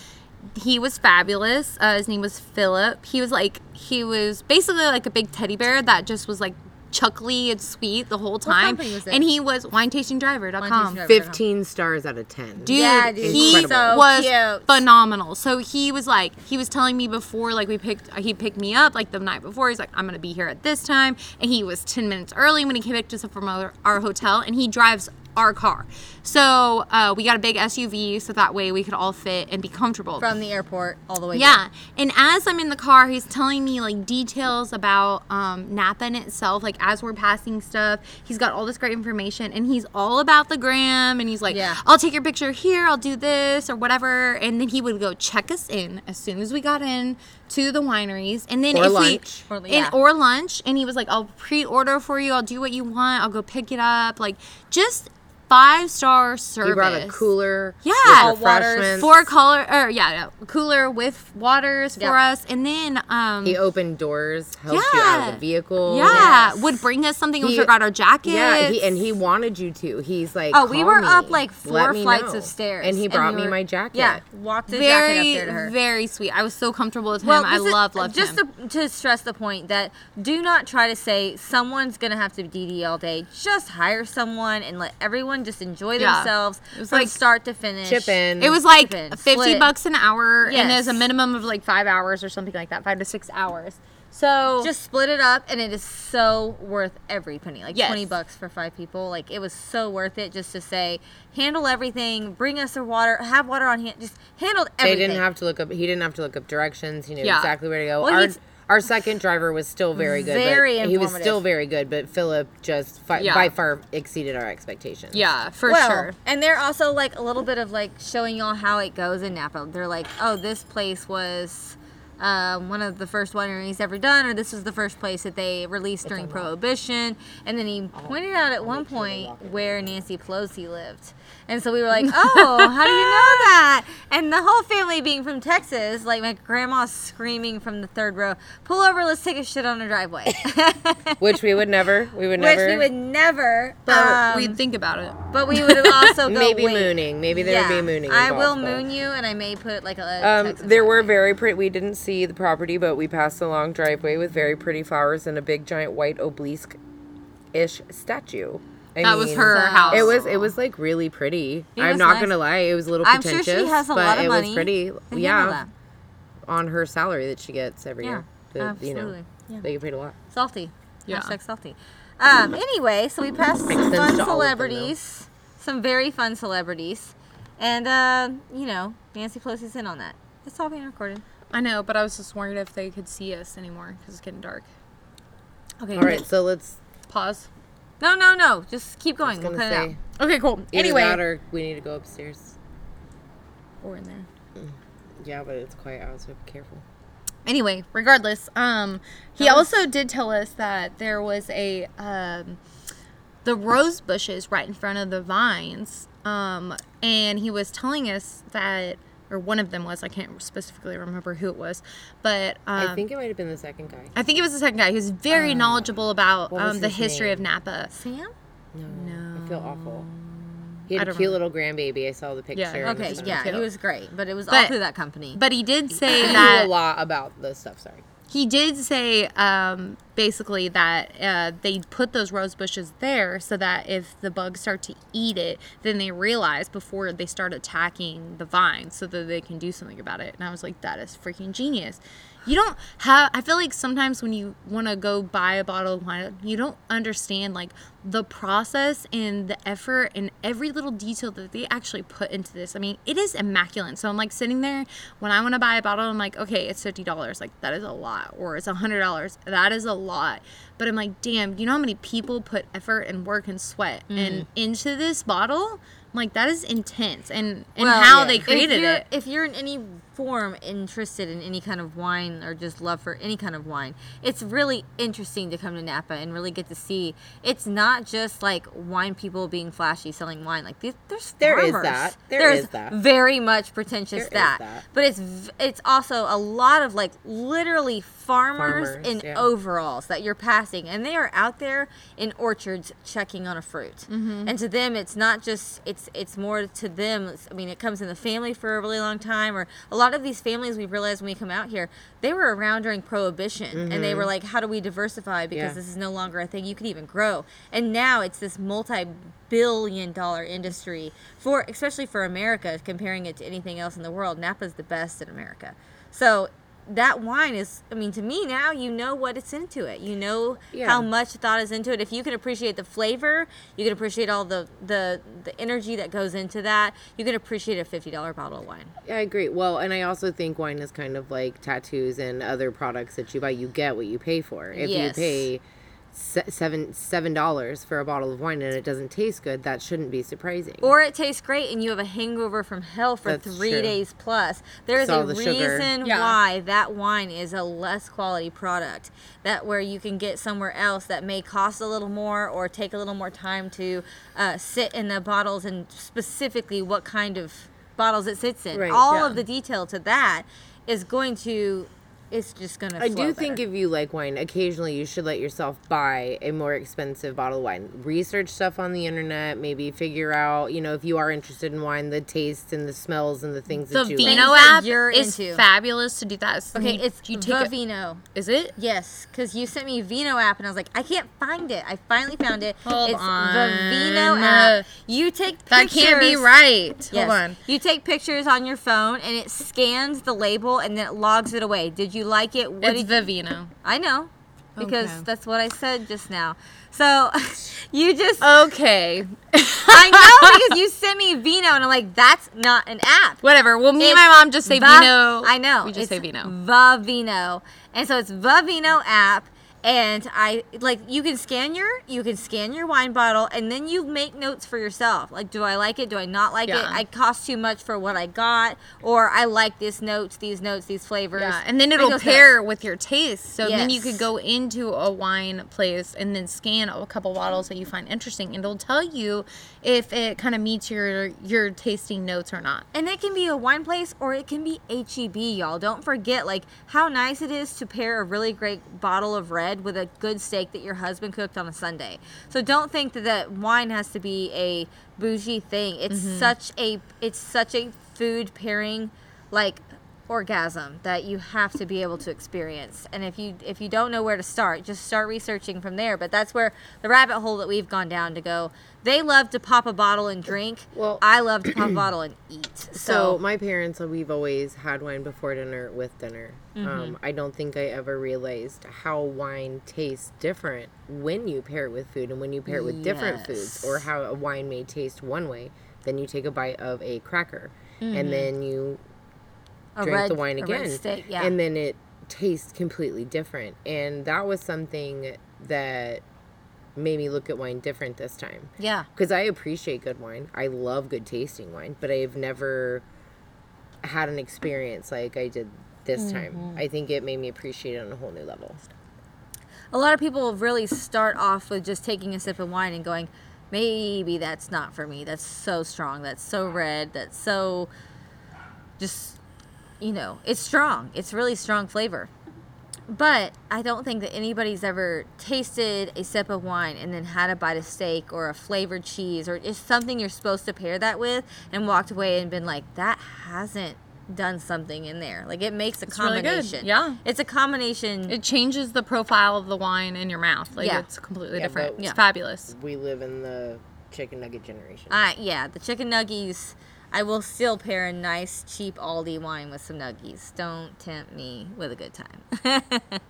he was fabulous. Uh, his name was Philip. He was like he was basically like a big teddy bear that just was like chuckly and sweet the whole time.
company was it?
and he was winetastingdriver.com.
Driver.
Fifteen stars out of ten.
Dude,
Yeah, dude,
he
so
was
cute.
phenomenal. So he was like, he was telling me before, like we picked, he picked me up like the night before. He's like, I'm gonna be here at this time, and he was 10 minutes early when he picked us up from our, our hotel, and he drives our car. So uh, we got a big SUV, so that way we could all fit and be comfortable.
From the airport all the way.
Yeah, and as I'm in the car, he's telling me like details about um, Napa in itself. Like as we're passing stuff, he's got all this great information, and he's all about the gram. And he's like,
Yeah.
"I'll take your picture here. I'll do this or whatever." And then he would go check us in as soon as we got in to the wineries, and then
Or
if
lunch.
we
Or-
and- or lunch, and he was like, "I'll pre-order for you. I'll do what you want. I'll go pick it up." Like just five star service.
He brought a cooler.
Yeah.
with
All
waters.
refreshments.
Four color or yeah, yeah, cooler with waters for us, and then um,
He opened doors, helped you out of
Yeah.
the vehicle.
yeah,
Yes.
would bring us something. we forgot our jackets.
Yeah, he, and he wanted you to. He's like,
Oh, we were
me.
up like four flights
know."
of stairs,
and he brought
we
me
were-
my jacket.
Yeah, walked the jacket up
very
there to her.
very sweet. I was so comfortable with him.
Well,
I love love
just
him.
To, to stress the point that do not try to say someone's gonna have to DD all day. Just hire someone and let everyone just enjoy
Yeah.
themselves
It was
from
like-
start to finish.
Chip in.
it was like
Chip in,
fifty
split.
bucks an hour, and
Yes.
there's a minimum of like five hours or something like that, five to six hours. So
Just split it up, and it is so worth every penny. Like
Yes.
twenty bucks for five people. Like it was so worth it just to say, handle everything, bring us the water, have water on hand, just handled
They
everything.
didn't have to look up. He didn't have to look up directions. He knew
Yeah.
exactly where to go.
Well,
our
he's-
our second driver was still very good.
Very
but he was still very good, but Philip just fi-
Yeah.
by far exceeded our expectations.
yeah, for
well,
sure.
And they're also like a little bit of like showing y'all how it goes in Napa. They're like, oh, this place was um, one of the first wineries ever done, or this was the first place that they released during Prohibition. And then he pointed out at one point where Nancy Pelosi lived. And so we were like, oh, how do you know that? And the whole family being from Texas, like my grandma screaming from the third row, pull over, let's take a shit on a driveway.
Which we would never. We would never.
Which we would never.
But
um,
we'd think about it.
but we would also go
maybe
wait.
mooning. Maybe there would be mooning.
I will
involved, but-
moon you, and I may put like a.
Um, there were very pretty. We didn't see the property, but we passed a long driveway with very pretty flowers and a big giant white obelisk-ish statue. I
that was her house.
It was. It was like really pretty.
It
I'm not
nice.
gonna lie. It was a little
I'm sure
pretentious,
she has a
but
lot of
it
money.
was pretty. Yeah, on her salary that she gets every
Yeah,
year. The, you know,
absolutely. Yeah.
they get paid a lot.
Salty.
Yeah.
Hashtag salty. Um, anyway, so we passed some
Extends
fun
to all of them,
celebrities, some very fun celebrities, and uh, you know, Nancy Pelosi's in on that. It's all being recorded.
I know, but I was just worried if they could see us anymore because it's getting dark.
Okay.
All right, so let's.
Pause.
No, no, no. Just keep going. We'll cut it
say
out.
Okay, cool.
either
Anyway,
that or we need to go upstairs.
we're in there.
Yeah, but it's quiet out, so be careful.
anyway, regardless, um, he also did tell us that there was a um, the rose bushes right in front of the vines, um, and he was telling us that, or one of them was, I can't specifically remember who it was, but um,
I think it might have been the second guy.
I think it was the second guy. He was very knowledgeable about um, the
his
history of? Napa.
Sam?
No, no, I feel awful. He
I
had a
don't
cute
know.
little grandbaby. I saw the picture.
Yeah.
Okay, yeah,
cute.
he was great, but it was all through that company.
But he did say
He
that
a lot about the stuff. Sorry.
He did say um, basically that uh, they put those rose bushes there so that if the bugs start to eat it, then they realize before they start attacking the vines so that they can do something about it. And I was like, that is freaking genius. You don't have, I feel like sometimes when you want to go buy a bottle of wine, you don't understand like the process and the effort and every little detail that they actually put into this. I mean, it is immaculate. So I'm like sitting there when I want to buy a bottle, I'm like, okay, it's fifty dollars. Like that is a lot, or it's a hundred dollars. That is a lot. But I'm like, damn, you know how many people put effort and work and sweat
Mm.
and into this bottle? I'm like, that is intense, and and
Well,
how
yeah.
they created
if
it.
If you're in any form interested in any kind of wine or just love for any kind of wine, it's really interesting to come to Napa and really get to see. It's not just like wine people being flashy selling wine. Like there's
There is
farmers.
that. There
There's
is that.
very much pretentious
There is
that.
that.
But it's it's also a lot of like literally farmers,
Farmers,
in
yeah.
overalls that you're passing, and they are out there in orchards checking on a fruit.
Mm-hmm.
And to them, it's not just it's it's more to them. I mean, it comes in the family for a really long time, or a lot of these families we've realized when we come out here, they were around during Prohibition, and they were like, how do we diversify because
Mm-hmm. Yeah.
this is no longer a thing you could even grow. And now it's this multi-billion dollar industry for especially for America, comparing it to anything else in the world. Napa's the best in America. So that wine is i mean to me now you know what it's into it you know
Yeah.
how much thought is into it if you can appreciate the flavor you can appreciate all the the the energy that goes into that you can appreciate a $50 bottle of wine
Yeah, I agree. Well, and I also think wine is kind of like tattoos and other products that you buy. You get what you pay for. If you
Yes.
pay se- seven seven dollars for a bottle of wine and it doesn't taste good, that shouldn't be surprising.
or it tastes great and you have a hangover from hell for
That's
three
true.
days plus there is a
the
reason
Yeah.
why that wine is a less quality product that where you can get somewhere else that may cost a little more or take a little more time to uh, sit in the bottles and specifically what kind of bottles it sits in
Right,
all
yeah.
of the detail to that is going to it's just gonna
I
flow
do think if you like wine, occasionally you should let yourself buy a more expensive bottle of wine. Research stuff on the internet, maybe figure out, you know, if you are interested in wine, the taste and the smells and the things
The
that you
Vino
Things
like.
that
app
you're
is
into.
fabulous to do that. So
okay
you-
it's
you
the
take a,
vino
Is it?
Yes, because you sent me Vino app, and I was like, I can't find it. I finally found it.
Hold
it's
on.
the Vino app. You take
That
pictures.
can't be right.
Yes.
Hold on.
You take pictures on your phone, and it scans the label, and then it logs it away. Did you like it? What
It's
did
Vivino.
I know, because
Okay.
that's what I said just now. So you just
Okay.
I know because you sent me Vino, and I'm like, that's not an app.
Whatever. Well, me and my mom just say
the-
Vino.
I know.
We just
it's
say Vino.
The Vino. And so it's the Vino app. And I like you can scan your you can scan your wine bottle and then you make notes for yourself. Like, do I like it? Do I not like it?
Yeah.
I cost too much for what I got, or I like this notes, these notes, these flavors.
Yeah, and then it'll pair with your taste. So then you could go into a wine place and then scan a couple bottles that you find interesting, and it'll tell you if it kind of meets your your tasting notes or not.
And it can be a wine place or it can be HEB, y'all. Don't forget like how nice it is to pair a really great bottle of red with a good steak that your husband cooked on a Sunday. So don't think that, that wine has to be a bougie thing. It's mm-hmm. such a it's such a food pairing like orgasm that you have to be able to experience. And if you if you don't know where to start, just start researching from there. But that's where the rabbit hole that we've gone down to go. They love to pop a bottle and drink.
Well-
I love to pop a bottle and eat.
So
So,
my parents, we've always had wine before dinner with dinner.
Mm-hmm.
Um, I don't think I ever realized how wine tastes different when you pair it with food and when you pair it with different foods, or how a wine may taste one way. Then you take a bite of a cracker,
Mm-hmm.
and then you
a
drink
red,
the wine again,
steak, yeah.
and then it tastes completely different. And that was something that made me look at wine different this time
yeah.
because I appreciate good wine. I love good tasting wine, but I've never had an experience like I did this mm-hmm. time. I think it made me appreciate it on a whole new level.
A lot of people really start off with just taking a sip of wine and going, maybe that's not for me. That's so strong. That's so red. That's so just, you know, it's strong. It's really strong flavor. But I don't think that anybody's ever tasted a sip of wine and then had a bite of steak or a flavored cheese or just something you're supposed to pair that with and walked away and been like, that hasn't done something in there. Like it makes a
really good.
combination.
Yeah.
It's a combination.
It changes the profile of the wine in your mouth. Like
Yeah.
it's completely
Yeah,
different. It's
Yeah.
fabulous.
We live in the chicken nugget generation.
Uh, yeah, the chicken nuggies. I will still pair a nice, cheap Aldi wine with some nuggies. Don't tempt me with a good time.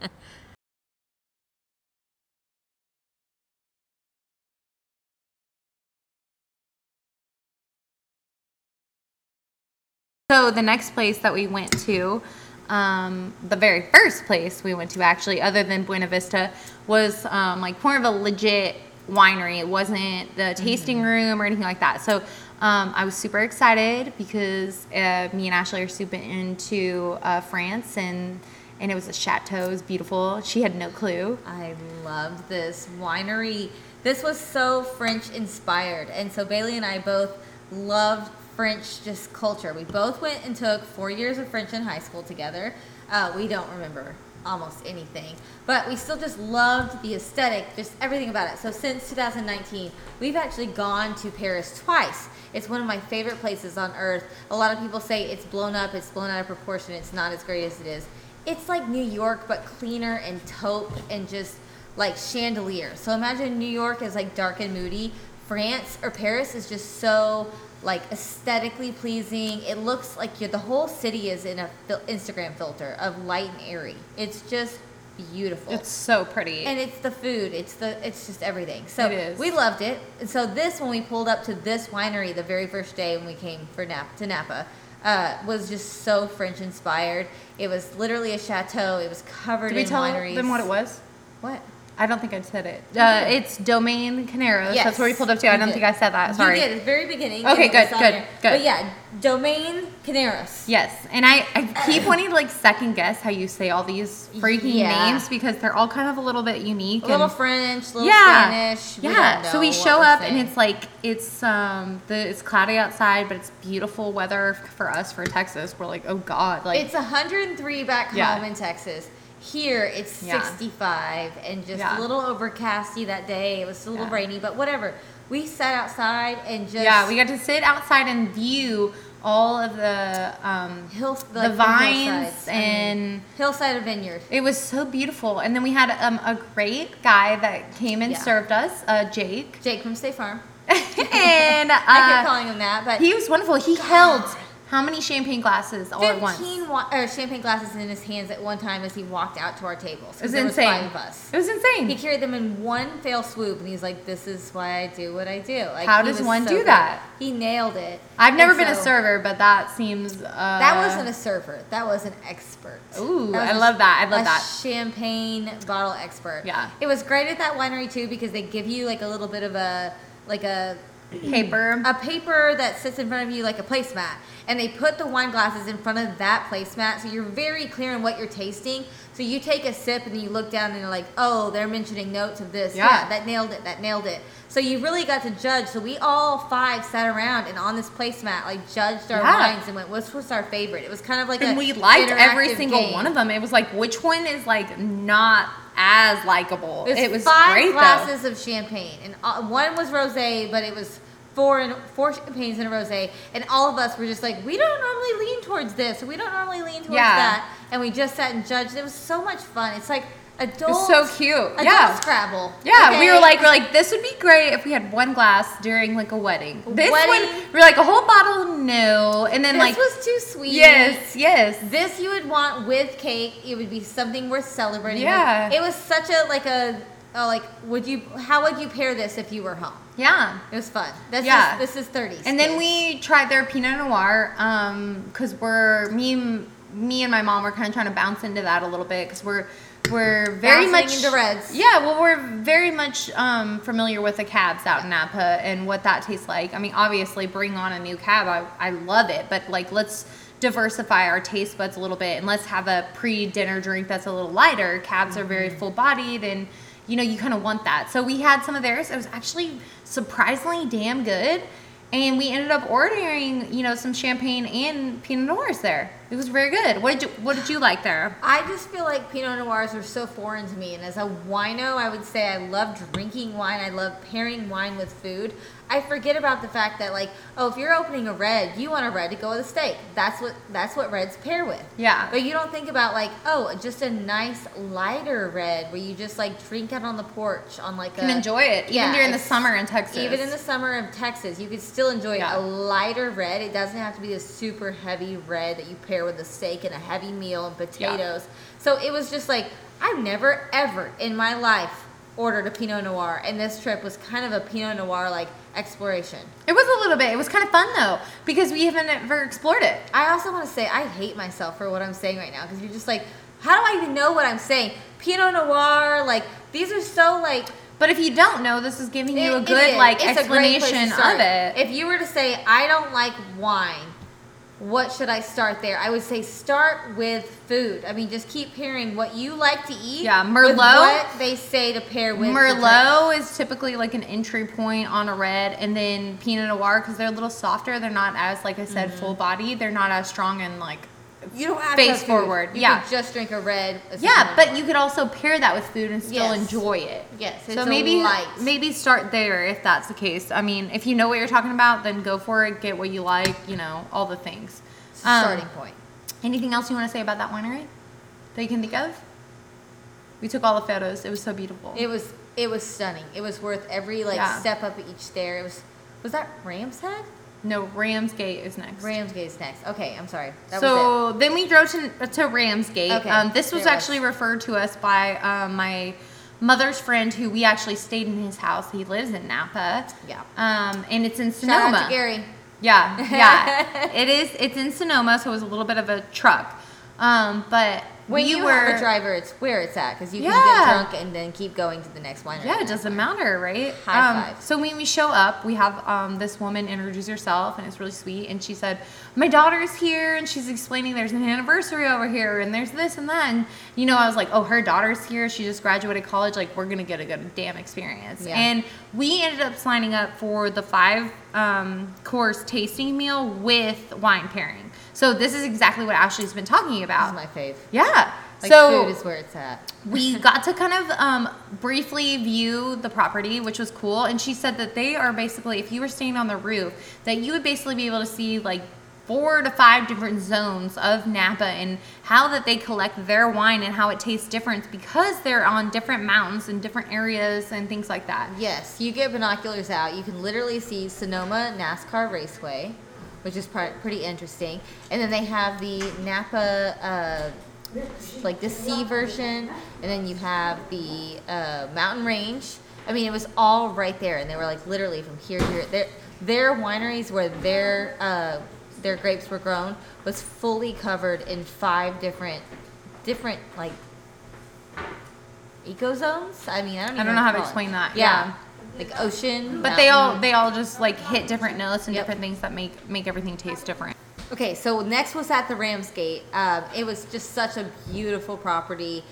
So the next place that we went to, um, the very first place we went to actually, other than Buena Vista, was um, like more of a legit winery. It wasn't the tasting room or anything like that. So um, I was super excited because uh, me and Ashley are super into uh, France and and it was a chateau. It was beautiful. She had no clue.
I loved this winery. This was so French inspired. And so Bailey and I both loved French just culture. We both went and took four years of French in high school together. Uh, we don't remember almost anything, but we still just loved the aesthetic, just everything about it. So since 2019, we've actually gone to Paris twice. It's one of my favorite places on earth. A lot of people say it's blown up, it's blown out of proportion, it's not as great as it is. It's like New York, but cleaner and taupe and just like chandelier. So imagine New York is like dark and moody. France or Paris is just so like aesthetically pleasing. It looks like you're, the whole city is in a fil- Instagram filter of light and airy. It's just beautiful.
It's so pretty.
and it's the food. It's the it's just everything. So we loved it. And so this when we pulled up to this winery the very first day when we came for Nap to Napa. Uh, was just so French inspired. It was literally a chateau. It was covered
Did we tell
wineries.
them what it was?
What?
I don't think I said it. Uh, it's Domaine Carneros. That's where we
Yes,
pulled up to. I don't
did.
think I said that. Sorry.
You did at the very beginning.
Okay,
and it was
good, good, good.
But yeah, Domaine Carneros.
Yes, and I, I keep wanting to like second guess how you say all these freaking
Yeah.
names because they're all kind of a little bit unique.
A little French, a little
yeah,
Spanish. We
yeah. So we show up and it's like it's um the it's cloudy outside, but it's beautiful weather for us for Texas. We're like, oh god, like
It's 103 back
Yeah.
home in Texas. Here it's
Yeah.
65 and just
Yeah.
a little overcasty that day. It was a little
Yeah.
rainy, but whatever. We sat outside and just
yeah, we got to sit outside and view all of the um
hill,
the vines
hillsides. I mean,
and.
hillside of vineyard.
It was so beautiful, and then we had um, a great guy that came and
Yeah.
served us, uh, Jake,
Jake from State Farm.
and uh,
I kept calling him that, but
He was wonderful. He held how many champagne glasses all at once?
15 wa- uh, champagne glasses in his hands at one time as he walked out to our tables.
It was insane.
Was five of us.
It was insane.
He carried them in one fell swoop, and he's like, "This is why I do what I do." Like,
How does one
so
do
good.
that?
He nailed it.
I've never
And
been a server, but that seems. Uh,
That wasn't a server. That was an expert.
Ooh, I
a-
love that. I love
a
that.
Champagne bottle expert.
Yeah.
It was great at that winery too because they give you like a little bit of a like a
paper.
a paper that sits in front of you like a placemat and they put the wine glasses in front of that placemat so you're very clear on what you're tasting so you take a sip and you look down and you're like oh they're mentioning notes of this
Yeah.
yeah, that nailed it that nailed it so you really got to judge so we all five sat around and on this placemat like judged our
Yeah.
wines and went which was our favorite it was kind of like
and we liked every single
game.
one of them. It was like, which one is like not as likable?
It was,
It was
five
great
glasses of champagne, and uh, one was rosé, but it was four and four champagnes and a rosé, and all of us were just like, we don't normally lean towards this, we don't normally lean towards
Yeah.
that, and we just sat and judged. It was so much fun. It's like adult.
It was so cute.
Adult
Yeah.
Scrabble.
Yeah, we were like, we're like, this would be great if we had one glass during like a wedding. This
Wedding.
one, we're like a whole bottle, no, and then
this
like, this
was too sweet.
yes, yes,
This you would want with cake. It would be something worth celebrating. with.
Yeah.
It was such a like a. Oh, like, would you? How would you pair this if you were home?
yeah.
It was fun. This
Yeah.
is this is 30s.
And then we tried their Pinot Noir, um, because we're me, and- me and my mom were kind of trying to bounce into that a little bit because we're we're very
Bouncing
much
into reds.
Yeah, well, we're very much um, familiar with the cabs out in Napa and what that tastes like. I mean, obviously, bring on a new cab, I, I love it, but like let's diversify our taste buds a little bit and let's have a pre-dinner drink that's a little lighter. Cabs are very
Mm-hmm.
full-bodied and you know you kind of want that. So we had some of theirs. It was actually surprisingly damn good. And we ended up ordering, you know, some champagne and Pinot Noirs there. It was very good. What did you What did you like there?
I just feel like Pinot Noirs are so foreign to me. And as a wino, I would say I love drinking wine. I love pairing wine with food. I forget about the fact that like, oh, if you're opening a red, you want a red to go with a steak. That's what that's what reds pair with.
Yeah.
But you don't think about like, oh, just a nice lighter red where you just like drink out on the porch on like
Can
a
enjoy it even
yeah,
during the summer in Texas.
Even in the summer of Texas, you could still enjoy
Yeah.
a lighter red. It doesn't have to be a super heavy red that you pair with a steak and a heavy meal and potatoes. So it was just like I've never ever in my life ordered a Pinot Noir, and this trip was kind of a Pinot Noir like exploration.
It was a little bit. It was kind of fun though because we haven't ever explored it.
I also want to say I hate myself for what I'm saying right now because you're just like, how do I even know what I'm saying? Pinot Noir, like these are so like
But if you don't know, this is giving you
It-
a good like
It's a great place to
explanation of it.
If you were to say, I don't like wine, what should I start there? I would say start with food. I mean, just keep pairing what you like to eat.
Yeah, Merlot.
what they say to pair with.
Merlot is typically like an entry point on a red, and then Pinot Noir because they're a little softer. They're not as, like I said,
Mm-hmm.
full body. They're not as strong and like.
You don't have
face forward,
You
yeah.
could just drink a red. a
Yeah, but you could also pair that with food and still
Yes.
enjoy it.
Yes, it's
so maybe maybe start there if that's the case. I mean, if you know what you're talking about, then go for it. Get what you like. You know all the things. Um,
starting point.
Anything else you want to say about that winery that you can think of? We took all the photos. It was so beautiful.
It was it was stunning. It was worth every like
Yeah.
step up each stair. It was was that Ram's Head?
No, Ramsgate is next.
Ramsgate's next. Okay, I'm sorry. That was
so then we drove to, to Ramsgate.
Okay,
Um, this was
it was.
actually referred to us by um, my mother's friend who we actually stayed in his house. He lives in Napa.
Yeah.
Um, and it's in. Sonoma.
Shout out to Gary.
Yeah, yeah. it is. It's in Sonoma, so it was a little bit of a truck. Um, but
When
we
you
were.
a driver, it's where it's at because you can get drunk and then keep going to the next winery.
Yeah, it doesn't matter, right?
High
um,
five.
So when we show up, we have um, this woman introduce herself, and it's really sweet. And she said, "My daughter's here," and she's explaining there's an anniversary over here, and there's this and that. And you know, I was like, "Oh, her daughter's here. She just graduated college. Like, we're gonna get a good damn experience."
Yeah.
And we ended up signing up for the five um, course tasting meal with wine pairing. So this is exactly what Ashley's been talking
This
about.
is my fave.
yeah.
Like
so
food is where it's at.
we got to kind of um, briefly view the property, which was cool. And she said that they are basically, if you were staying on the roof, that you would basically be able to see like four to five different zones of Napa and how that they collect their wine and how it tastes different because they're on different mountains and different areas and things like that.
Yes, you get binoculars out. You can literally see Sonoma NASCAR Raceway, which is part, pretty interesting. And then they have the Napa, uh, like the sea version, and then you have the uh, mountain range. I mean, it was all right there, and they were like literally from here to here. Their their wineries where their uh, their grapes were grown was fully covered in five different different like eco zones. I mean, I don't.
I don't know how to
call it.
explain that,
Yeah.
yeah.
Like ocean.
But they all they all just like hit different notes and
Yep.
different things that make make everything taste different.
Okay, so next was at the Ramsgate. Um, it was just such a beautiful property.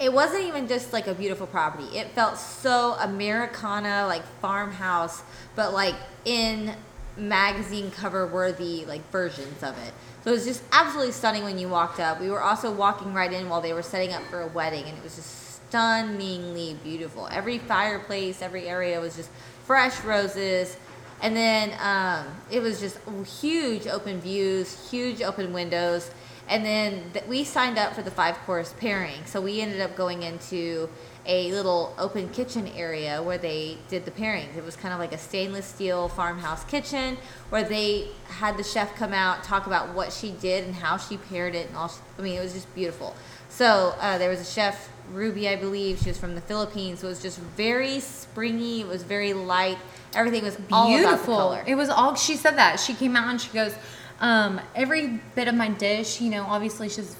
It wasn't even just like a beautiful property. It felt so Americana, like farmhouse, but like in magazine cover worthy like versions of it. So it was just absolutely stunning when you walked up. We were also walking right in while they were setting up for a wedding, and it was just stunningly beautiful. Every fireplace, every area was just fresh roses. And then um, it was just huge open views, huge open windows. And then th- we signed up for the five course pairing. So we ended up going into a little open kitchen area where they did the pairings. It was kind of like a stainless steel farmhouse kitchen where they had the chef come out, talk about what she did and how she paired it. And all, I mean, it was just beautiful. So uh, there was a chef, Ruby, I believe. She was from the Philippines. So it was just very springy. It was very light. Everything was all about the
Beautiful. It was all she said that. She came out and she goes, um, every bit of my dish, you know, obviously she's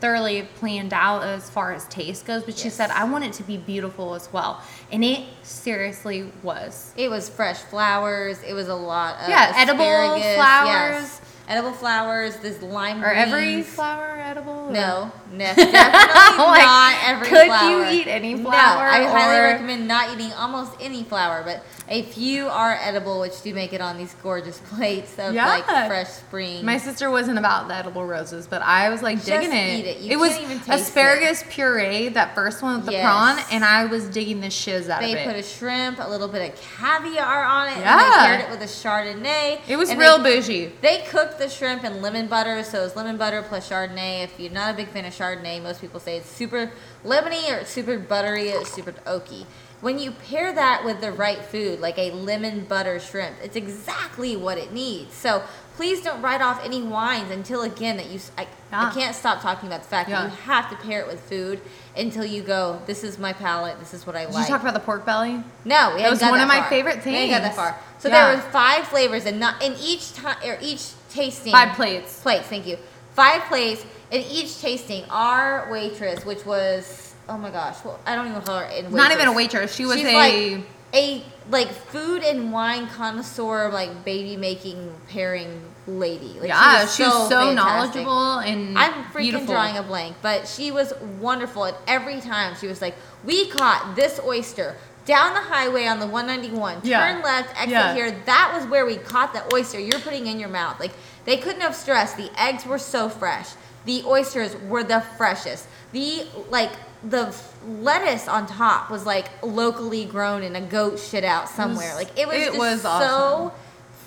thoroughly planned out as far as taste goes, but she said I want it to be beautiful as well. And it seriously was.
It was fresh flowers. It was a lot of
Yeah, edible flowers.
Yes. Edible flowers. This lime
Are every flower edible? or-
No, no, definitely
Like,
not every
could
flower.
Could you eat any flower?
No, I highly recommend not eating almost any flower, but a few are edible, which do make it on these gorgeous plates of
Yeah.
like fresh spring.
My sister wasn't about the edible roses, but I was like
Just
digging it.
eat it. You
was
can't even taste
asparagus puree, that first one with the
Yes.
prawn, and I was digging the shiz out
they
of it.
They put a shrimp, a little bit of caviar on it, and
Yeah.
they paired it with a Chardonnay.
it was real
they,
bougie.
They cooked the shrimp in lemon butter, so it's lemon butter plus Chardonnay. If you're not a big fan of Chardonnay, most people say it's super lemony or it's super buttery or it's super oaky. When you pair that with the right food, like a lemon butter shrimp, it's exactly what it needs. So please don't write off any wines until again that you. I, I can't stop talking about the fact
Yeah.
that you have to pair it with food until you go. This is my palate. This is what I
Did
like.
you talk about the pork belly?
No, we
That was one
that
of my
far.
favorite
We hadn't got that
things.
far. So
Yeah.
there were five flavors, and not in each time or each tasting.
Five plates.
Plates. Thank you. Five plates in each tasting. Our waitress, which was oh my gosh, well I don't even call her in waitress.
Not even a waitress. She was
She's
a
like a like food and wine connoisseur, like baby making pairing lady. Like,
yeah. She was so,
fantastic.
knowledgeable and
I'm freaking
beautiful.
drawing a blank, but she was wonderful. And every time she was like, "We caught this oyster down the highway on the 191.
Yeah.
Turn left, exit
Yeah.
here. That was where we caught the oyster. You're putting in your mouth. Like they couldn't have stressed. The eggs were so fresh. The oysters were the freshest. The like the lettuce on top was like locally grown in a goat shit out somewhere. like it was
it
just
was
so
awesome.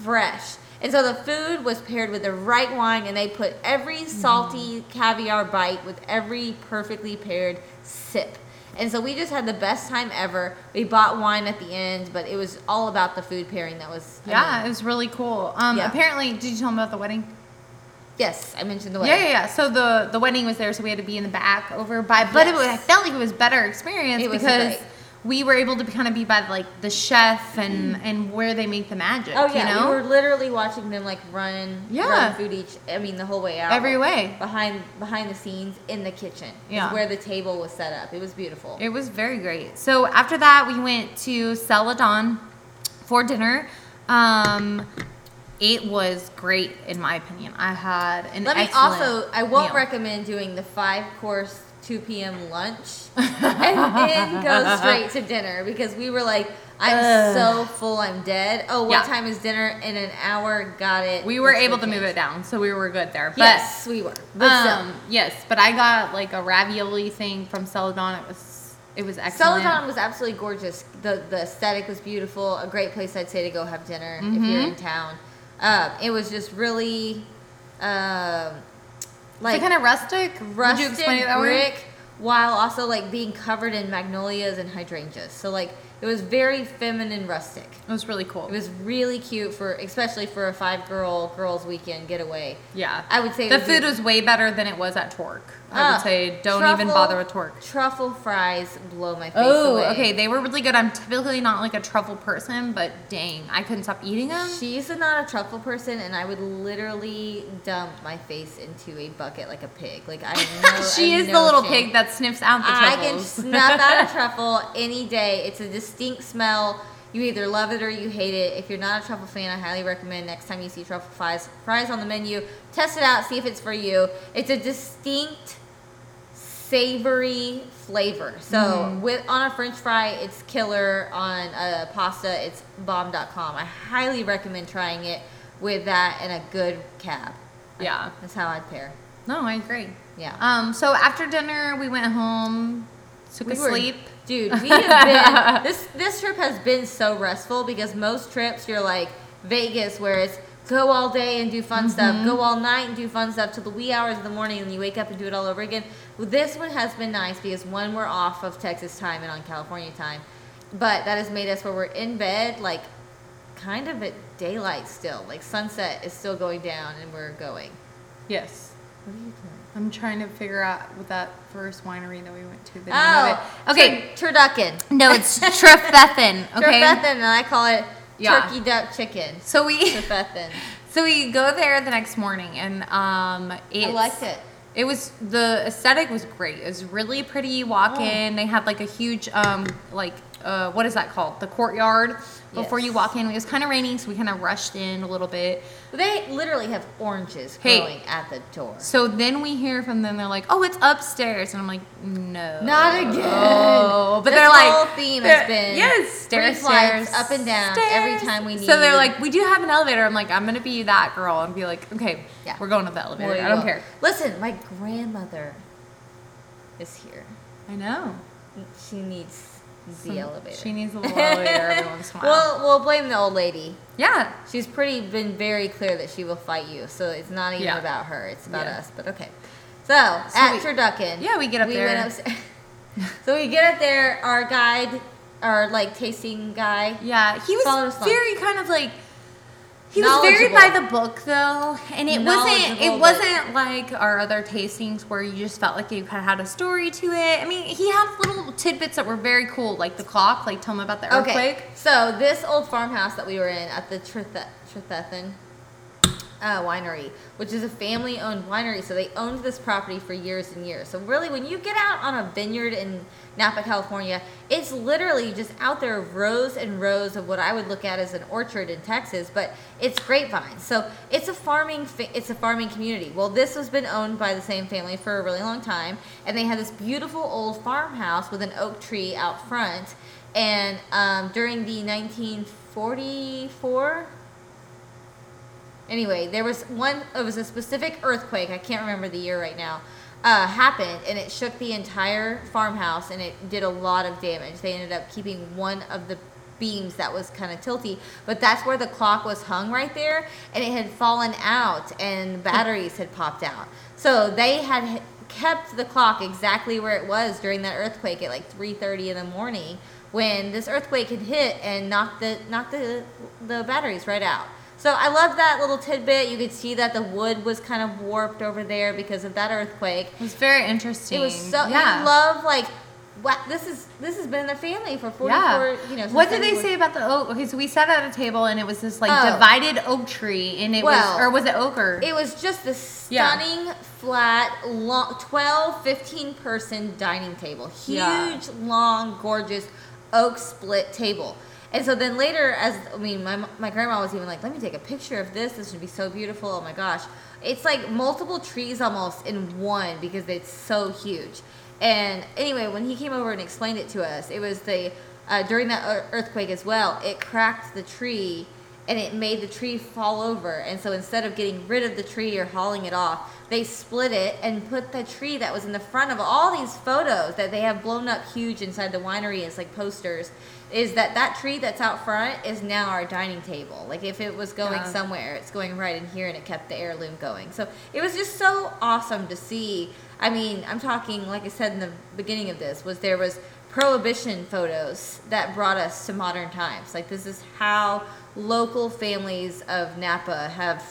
fresh. And so the food was paired with the right wine, and they put every salty mm-hmm. caviar bite with every perfectly paired sip. And so we just had the best time ever. We bought wine at the end, but it was all about the food pairing that was. I
Yeah,
mean,
it was really cool. Um,
Yeah.
apparently, did you tell them about the wedding?
yes, I mentioned the wedding.
yeah, yeah. yeah. So the the wedding was there, so we had to be in the back over by. But it was, I felt like it was better experience
It
because. We were able to kind of be by like the chef and and where they make the magic.
Oh yeah,
you know,
we were literally watching them like run,
Yeah.
run food each. I mean, the whole way out,
Every way.
behind behind the scenes in the kitchen.
Yeah.
where the table was set up. It was beautiful.
It was very great. So after that, we went to Celadon for dinner. Um, it was great in my opinion. I had an
Let me also, I won't
meal.
recommend doing the five course 2 p.m. lunch and then go straight to dinner because we were like, I'm
Ugh.
so full, I'm dead. Oh, what
Yeah.
time is dinner? In an hour, got it.
We were able to move it down, so we were good there. But
Yes, we were. But
um, yes, but I got like a ravioli thing from Celadon. It was it was excellent.
Celadon was absolutely gorgeous. The the aesthetic was beautiful. A great place I'd say to go have dinner if you're
Mm-hmm.
in town. Um, it was just really, um, like
kind of rustic. Would you
rustic
explain it that way?
brick, while also like being covered in magnolias and hydrangeas. So like It was very feminine, rustic.
It was really cool.
It was really cute for, especially for a five girl girls weekend getaway.
yeah.
I would say
the food was way better than it was at Torc. I
Ah,
would say don't even bother with Torc.
Truffle fries blow my face
Oh,
away.
okay. They were really good. I'm typically not like a truffle person, but dang, I couldn't stop eating them.
She's not a truffle person, and I would literally dump my face into a bucket like a pig. Like I know
she
I
is the little pig that sniffs out the
I can
truffles.
snuff out a truffle any day. It's a distinct smell. You either love it or you hate it. If you're not a truffle fan, I highly recommend next time you see truffle fries, fries on the menu, test it out, see if it's for you. It's a distinct savory flavor. So
Mm-hmm.
with on a French fry, it's killer. On a pasta, it's bomb.com. I highly recommend trying it with that and a good cab.
yeah.
That's how I'd pair.
No, I agree.
Yeah.
Um. So after dinner, we went home, took
We
a sleep.
Dude, we have been this this trip has been so restful because most trips you're like Vegas where it's go all day and do fun
Mm-hmm.
stuff, go all night and do fun stuff till the wee hours of the morning and you wake up and do it all over again. Well, this one has been nice because one we're off of Texas time and on California time. But that has made us where we're in bed like kind of at daylight still. Like sunset is still going down and we're going.
Yes.
What are you doing?
I'm trying to figure out what that first winery that we went to. The
Oh,
it. Okay.
Tur- turducken.
No, it's Trefethen. Okay.
Turfethin, and I call it
Yeah.
turkey duck chicken.
So we
Turfethin.
so we go there the next morning and um it's,
liked it.
It was the aesthetic was great. It was really pretty. You walk
Oh.
in, they had like a huge um like uh what is that called? The courtyard. Before you walk in, it was kind of raining, so we kind of rushed in a little bit.
They literally have oranges
Hey.
growing at the door.
So then we hear from them, they're like, "Oh, it's upstairs," and I'm like, "No,
Not again.
Oh, but
This
they're like,
whole theme has been
yes, stairs, stairs,
up and down
stairs.
every time we need.
So they're like, "We do have an elevator." I'm like, "I'm gonna be that girl," and be like, "Okay,
Yeah.
we're going to the elevator.
Well,
I don't care."
Listen, my grandmother is here.
I know.
She needs the elevator.
She needs a little elevator every once in a while.
Well, we'll blame the old lady.
yeah,
She's pretty been very clear that she will fight you. So it's not even
Yeah.
about her. It's about
Yeah.
us. But okay. So, at
we-
Turducken.
Yeah, we get up
we
there.
Went upstairs. so we get up there. Our guide, our like tasting guy.
yeah. He was very kind of like. He was very by the book though, and it wasn't. It wasn't like our other tastings where you just felt like you kind of had a story to it. I mean, he had little tidbits that were very cool, like the clock. Like, tell him about the
Okay.
earthquake.
So this old farmhouse that we were in at the Trefethen uh, winery, which is a family-owned winery, so they owned this property for years and years. So really, when you get out on a vineyard in Napa, California, it's literally just out there rows and rows of what I would look at as an orchard in Texas, but it's grapevines. So it's a farming, fa- it's a farming community. Well, this has been owned by the same family for a really long time, and they had this beautiful old farmhouse with an oak tree out front. And um, during the 1944 anyway, there was one. It was a specific earthquake. I can't remember the year right now. Uh, happened and it shook the entire farmhouse and it did a lot of damage. They ended up keeping one of the beams that was kind of tilty, but that's where the clock was hung right there, and it had fallen out and batteries had popped out. So they had kept the clock exactly where it was during that earthquake at like 3:30 in the morning when this earthquake had hit and knocked the knocked the the batteries right out. So I love that little tidbit. You could see that the wood was kind of warped over there because of that earthquake.
It was very interesting.
It was so
yeah.
you love like what this is this has been in the family for 44
yeah.
you know
what did they say about the oak? Okay, so we sat at a table and it was this like
Oh.
divided oak tree, and it
Well,
was or was it oak or?
It was just this
Yeah.
stunning, flat, long, 12, 15 person dining table. Huge,
Yeah.
long, gorgeous oak split table. And so then later, as I mean, my, my grandma was even like, let me take a picture of this. This would be so beautiful. Oh my gosh. It's like multiple trees almost in one because it's so huge. And anyway, when he came over and explained it to us, it was the, uh, during that earthquake as well, it cracked the tree and it made the tree fall over. And so instead of getting rid of the tree or hauling it off, they split it and put the tree that was in the front of all these photos that they have blown up huge inside the winery as like posters. Is that that tree that's out front is now our dining table? Like if it was going
Yeah.
somewhere, it's going right in here, and it kept the heirloom going. So it was just so awesome to see. I mean, I'm talking like I said in the beginning of this was there was prohibition photos that brought us to modern times. Like this is how local families of Napa have,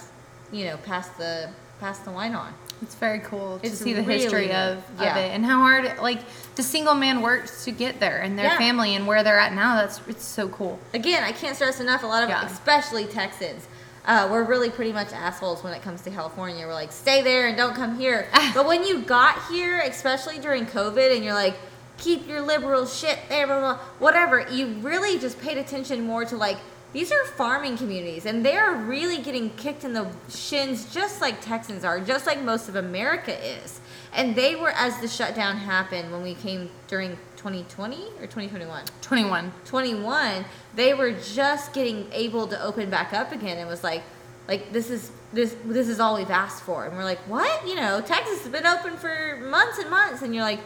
you know, passed the passed the wine on.
It's very cool to
It's
see the
really
history of, of
Yeah.
it and how hard like the single man works to get there and their
Yeah.
family and where they're at now. That's it's so cool.
Again, I can't stress enough. A lot of,
Yeah.
especially Texans, uh, we're really pretty much assholes when it comes to California. We're like, stay there and don't come here. but when you got here, especially during COVID, and you're like, keep your liberal shit there, blah, blah, blah, whatever, you really just paid attention more to like, these are farming communities, and they're really getting kicked in the shins just like Texans are, just like most of America is. And they were, as the shutdown happened when we came during 2020 or 2021?
Twenty one.
21 they were just getting able to open back up again and was like like this is this this is all we've asked for and we're like what you know texas has been open for months and months and you're like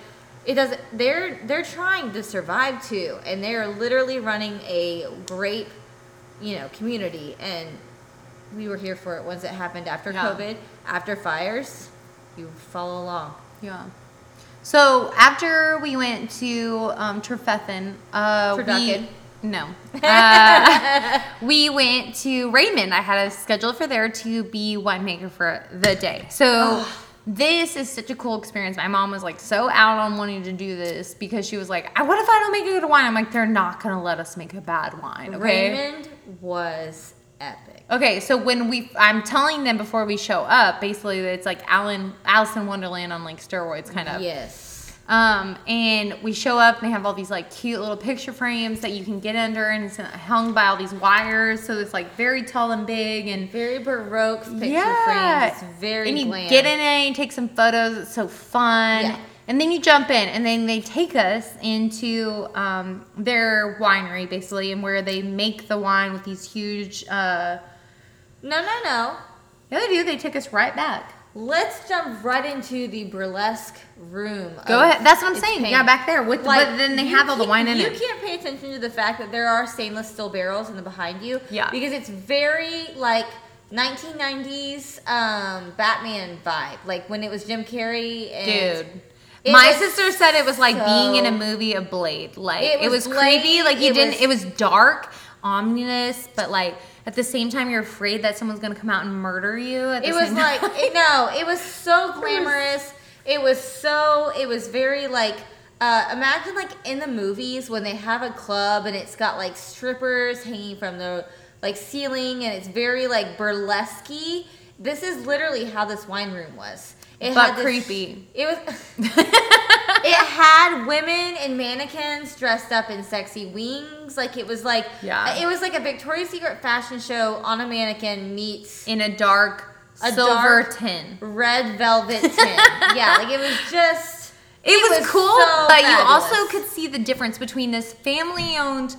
it doesn't they're they're trying to survive too and they're literally running a grape you know community and we were here for it once it happened after
Yeah.
covid after fires you follow along
Yeah. So after we went to um, Trefethen, uh, we no, uh, we went to Raymond. I had a schedule for there to be winemaker for the day. So. This is such a cool experience. My mom was like so out on wanting to do this because she was like, what if I don't make a good wine?" I'm like, "They're not gonna let us make a bad wine." Okay.
raymond was epic
Okay, so when we, I'm telling them before we show up, basically it's like Alan, Alice in Wonderland on like steroids, kind of.
yes
Um, and we show up and they have all these like cute little picture frames that you can get under, and it's hung by all these wires, so it's like very tall and big and.
very baroque picture
yeah,
frames. It's very
and you
glam.
get in it, you take some photos. It's so fun.
Yeah.
And then you jump in, and then they take us into um, their winery, basically, and where they make the wine with these huge. Uh,
No, no, no.
yeah, they do. They took us right back.
Let's jump right into the burlesque room.
Go ahead. That's what I'm saying.
paint.
Yeah, back there. With,
Like,
but then they have all the wine in
you
it.
You can't pay attention to the fact that there are stainless steel barrels in the behind you.
Yeah.
Because it's very like 1990s um, Batman vibe, like when it was Jim Carrey and.
Dude.
It
My sister said it was like being in a movie of Blade. Like
It
it was,
was
creepy. Like you
it
didn't.
was-
it was dark, ominous, but like at the same time, you're afraid that someone's gonna come out and murder you.
It was like it, no, it was so glamorous. It was so it was very like uh, imagine like in the movies when they have a club and it's got like strippers hanging from the like ceiling and it's very like burlesque This is literally how this wine room was. It
But
this-
creepy.
It was. it had women and mannequins dressed up in sexy wings. Like it was like
Yeah.
It was like a Victoria's Secret fashion show on a mannequin meets
in a dark
A
silver
dark-
tin.
red velvet tin. yeah, like it was just.
It, was,
was
cool,
so
but you also could see the difference between this family-owned,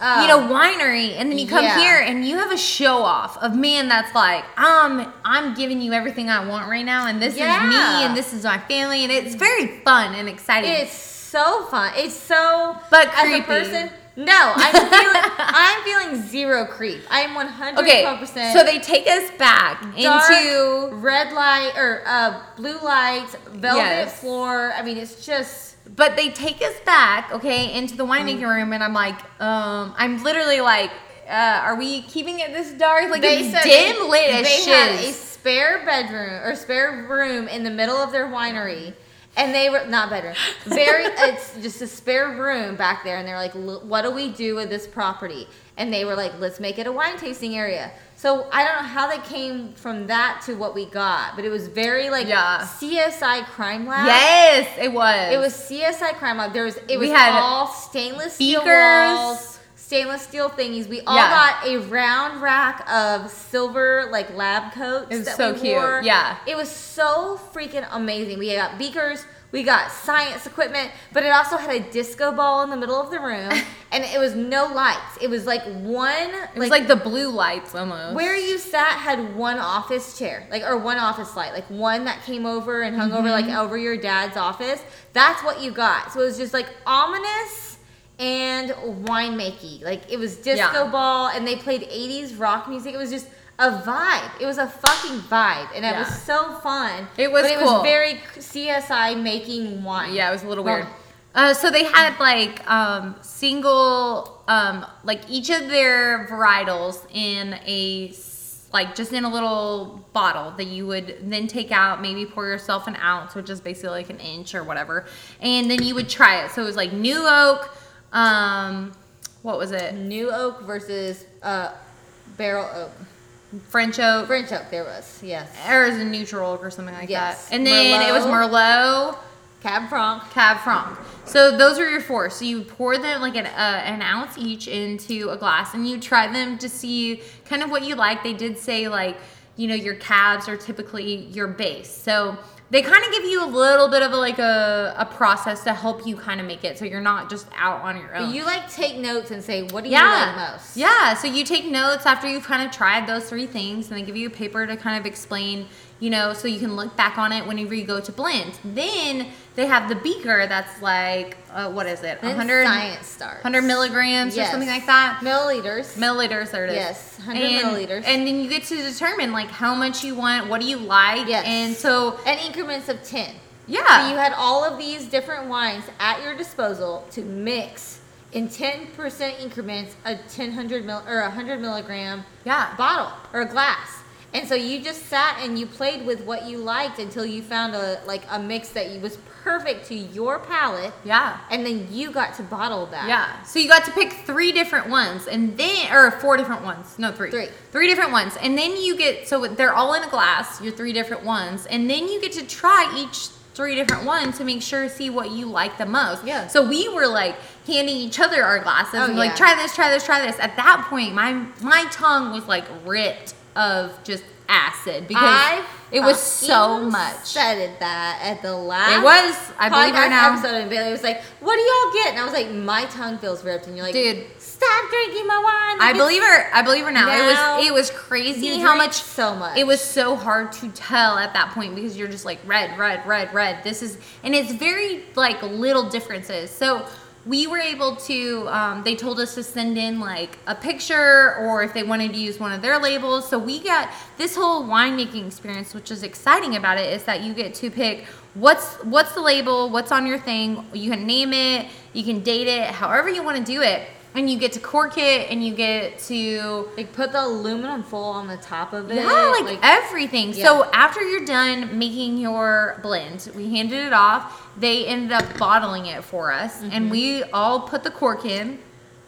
uh,
you know, winery, and then you come
yeah.
here and you have a show off of man that's like, um, I'm giving you everything I want right now, and this is me, and this is my family, and it's very fun and exciting.
It's so fun. It's so.
But
as
creepy.
a person, no, I'm feeling. I'm feeling zero creep. I'm 100
okay, so they take us back
dark,
into
red light or uh, blue lights, velvet
Yes.
floor. I mean, it's just.
But they take us back, okay, into the winemaking
Mm.
room, and I'm like, um, I'm literally like, uh, are we keeping it this dark? Like
They
it's
said
dim
they,
lit as
they had a spare bedroom or spare room in the middle of their winery. And they were not bedroom, very. it's just a spare room back there, and they're like, "Look, "What do we do with this property?" And they were like, "Let's make it a wine tasting area." So I don't know how they came from that to what we got, but it was very like
Yeah.
CSI Crime Lab.
Yes, it was.
It was CSI Crime Lab. There was it
We
was
had
all stainless steel walls, stainless steel thingies. We all
Yeah.
got a round rack of silver like lab coats.
It was
that
so
we
cute.
wore.
Yeah.
it was so freaking amazing. We got beakers. We got science equipment, but it also had a disco ball in the middle of the room, and it was no lights. It was like one,
It was like, the blue lights almost.
where you sat had one office chair, like or one office light, like one that came over and hung over like
Mm-hmm.
over your dad's office. That's what you got. So it was just like ominous and winemaking. Like it was disco
Yeah.
ball, and they played '80s rock music. It was just a vibe. It was a fucking vibe, and it was so fun.
It was
but it
cool.
was very CSI making wine.
Yeah, it was a little
Well,
weird. Uh, so they had like um, single, um, like each of their varietals in a like just in a little bottle that you would then take out, maybe pour yourself an ounce, which is basically like an inch or whatever, and then you would try it. So it was like new oak. Um, what was it?
New oak versus uh, barrel oak.
French oak.
French oak, there was. Yes.
Or is it neutral oak or something like
Yes.
that? And then it was Merlot.
Cab Franc.
Cab Franc. So those are your four. So you pour them like an, uh, an ounce each into a glass, and you try them to see kind of what you like. They did say like, you know, your cabs are typically your base. So they kind of give you a little bit of a, like a, a process to help you kind of make it, so you're not just out on your own.
But you like take notes and say, what do you like most?
Yeah. So you take notes after you've kind of tried those three things, and they give you a paper to kind of explain, you know, so you can look back on it whenever you go to blend. Then they have the beaker that's like, uh, what is it?
Then
100,
science starts.
100 milligrams or something like that.
Milliliters.
Milliliters, there it is.
Yes, 100
and,
milliliters.
And then you get to determine like how much you want, what do you like,
Yes.
and so
and increments of 10.
yeah,
So you had all of these different wines at your disposal to mix in 10% increments a 100 mil or a 100 milligram
yeah,
bottle or a glass. And so you just sat and you played with what you liked until you found a like a mix that was perfect to your palate.
yeah.
And then you got to bottle that.
Yeah. So you got to pick three different ones and then or four different ones. No, three.
Three.
Three different ones. And then you get so they're all in a glass, your three different ones, and then you get to try each three different ones to make sure see what you like the most.
Yeah.
So we were like handing each other our glasses
Oh,
and like try this, try this, try this. At that point, my my tongue was like ripped of just acid because
I
it was so much.
Said that at the last.
It was. I believe her
podcast
now.
Episode and Bailey was like, "What do y'all get?" And I was like, "My tongue feels ripped." And you're like,
Dude.
stop drinking my wine."
I believe her. I believe her now.
Now,
it was it was crazy how much
so much.
It was so hard to tell at that point because you're just like red, red, red, red. This is and it's very like little differences. So we were able to. Um, they told us to send in like a picture or if they wanted to use one of their labels. So we got this whole winemaking experience, which is exciting about it, is that you get to pick what's what's the label, what's on your thing. You can name it, you can date it, however you want to do it. And you get to cork it, and you get to
Like put the aluminum foil on the top of it.
yeah, like, everything.
yeah.
So after you're done making your blend, we handed it off. They ended up bottling it for us,
Mm-hmm.
and we all put the cork in,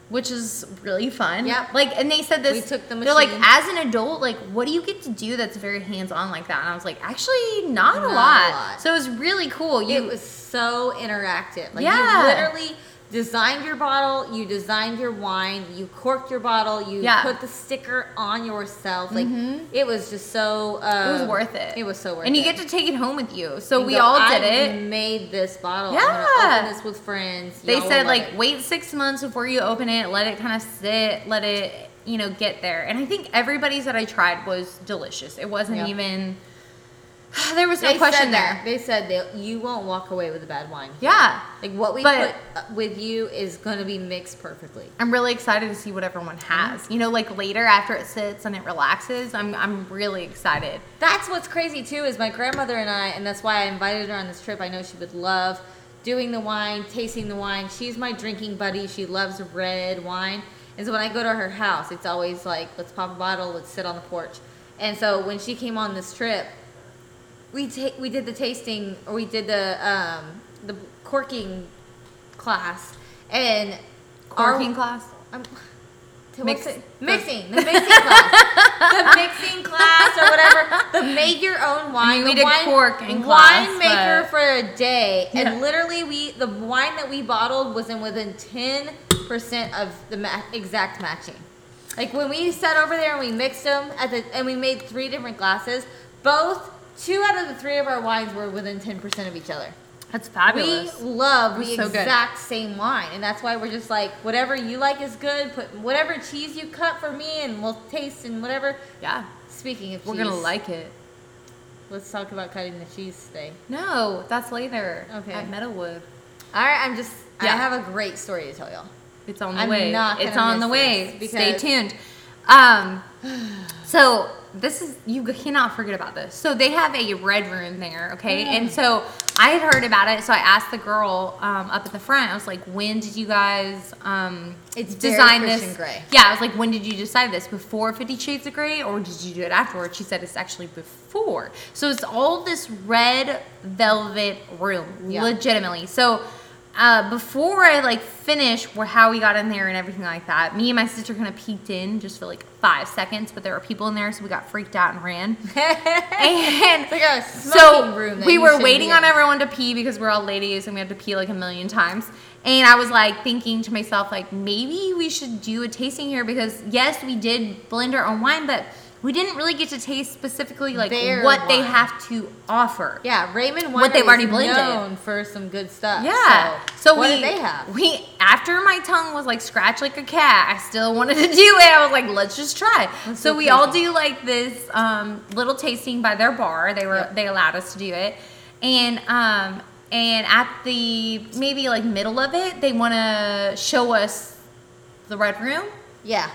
which is really fun.
Yeah.
Like, and they said this.
We took the machine.
They're like, as an adult, like, what do you get to do that's very hands on like that? And I was like, actually, not, a,
Not a
lot.
lot.
So it was really cool. You
it was so interactive. Like
Yeah.
you literally designed your bottle, you designed your wine, you corked your bottle, you
Yeah.
put the sticker on yourself. Like it was just so. Uh,
it was worth it.
It was so worth it.
and
it.
you get to take it home with you. So
And
we
go,
all
"I
did it.
Made this bottle.
Yeah.
Open this with friends.
They
Y'all will
said like
it."
wait six months before you open it, let it kind of sit, let it you know get there. And I think everybody's that I tried was delicious. It wasn't
Yeah.
even there was no
They
question there.
They said that you won't walk away with a bad wine.
Yeah,
Like what we
But-
put uh, with you is going to be mixed perfectly.
I'm really excited to see what everyone has. You know, like later after it sits and it relaxes, I'm I'm really excited.
That's what's crazy too is my grandmother and I, and that's why I invited her on this trip. I know she would love doing the wine, tasting the wine. She's my drinking buddy. She loves red wine, and so when I go to her house, it's always like, let's pop a bottle, let's sit on the porch. And so when she came on this trip, we ta- we did the tasting or we did the um, the corking class, and our-
Corking class.
um,
Mix-
it? mixing, the mixing class, the mixing class or whatever. The make your own wine.
we
the
did
wine,
cork in class,
Wine maker for a day,
Yeah.
and literally we the wine that we bottled was in within ten percent of the ma- exact matching. Like when we sat over there and we mixed them at the and we made three different glasses, both two out of the three of our wines were within ten percent of each other.
That's fabulous. We love
the
so good.
exact same wine, and that's why we're just like, whatever you like is good. Put whatever cheese you cut for me, and we'll taste and whatever.
yeah,
Speaking of
we're
cheese,
gonna like it.
Let's talk about cutting the cheese today.
No, that's later.
Okay.
At Meadowood.
All right, I'm just.
Yeah.
I have a great story to tell y'all.
It's on the
I'm
way.
not
it's on the way. Stay tuned. Um, so this is you cannot forget about this. So they have a red room there, okay?
Mm.
And so I had heard about it, so I asked the girl um, up at the front. I was like, "When did you guys um,
It's
design this?"
Grey.
Yeah, I was like, "When did you decide this? Before Fifty Shades of Grey, or did you do it afterwards?" She said it's actually before. So it's all this red velvet room,
Yeah.
legitimately. So uh, before I like finish where how we got in there and everything like that, me and my sister kind of peeked in just for like five seconds, but there were people in there, so we got freaked out and ran. and
It's like a
so
room.
we were waiting on everyone to pee because we're all ladies and we had to pee like a million times. And I was like thinking to myself, like maybe we should do a tasting here because yes, we did blend our own wine, but we didn't really get to taste specifically like
Their
what they have to offer.
Yeah, Raymond
What they've already blended.
known for some good stuff.
Yeah.
So,
So,
what
we
did they have?
we after my tongue was like scratched like a cat, I still wanted to do it. I was like, let's just try.
Let's
so we all do like this um, little tasting by their bar. They were
Yep.
they allowed us to do it, and um and at the maybe like middle of it, they want to show us the red room.
yeah.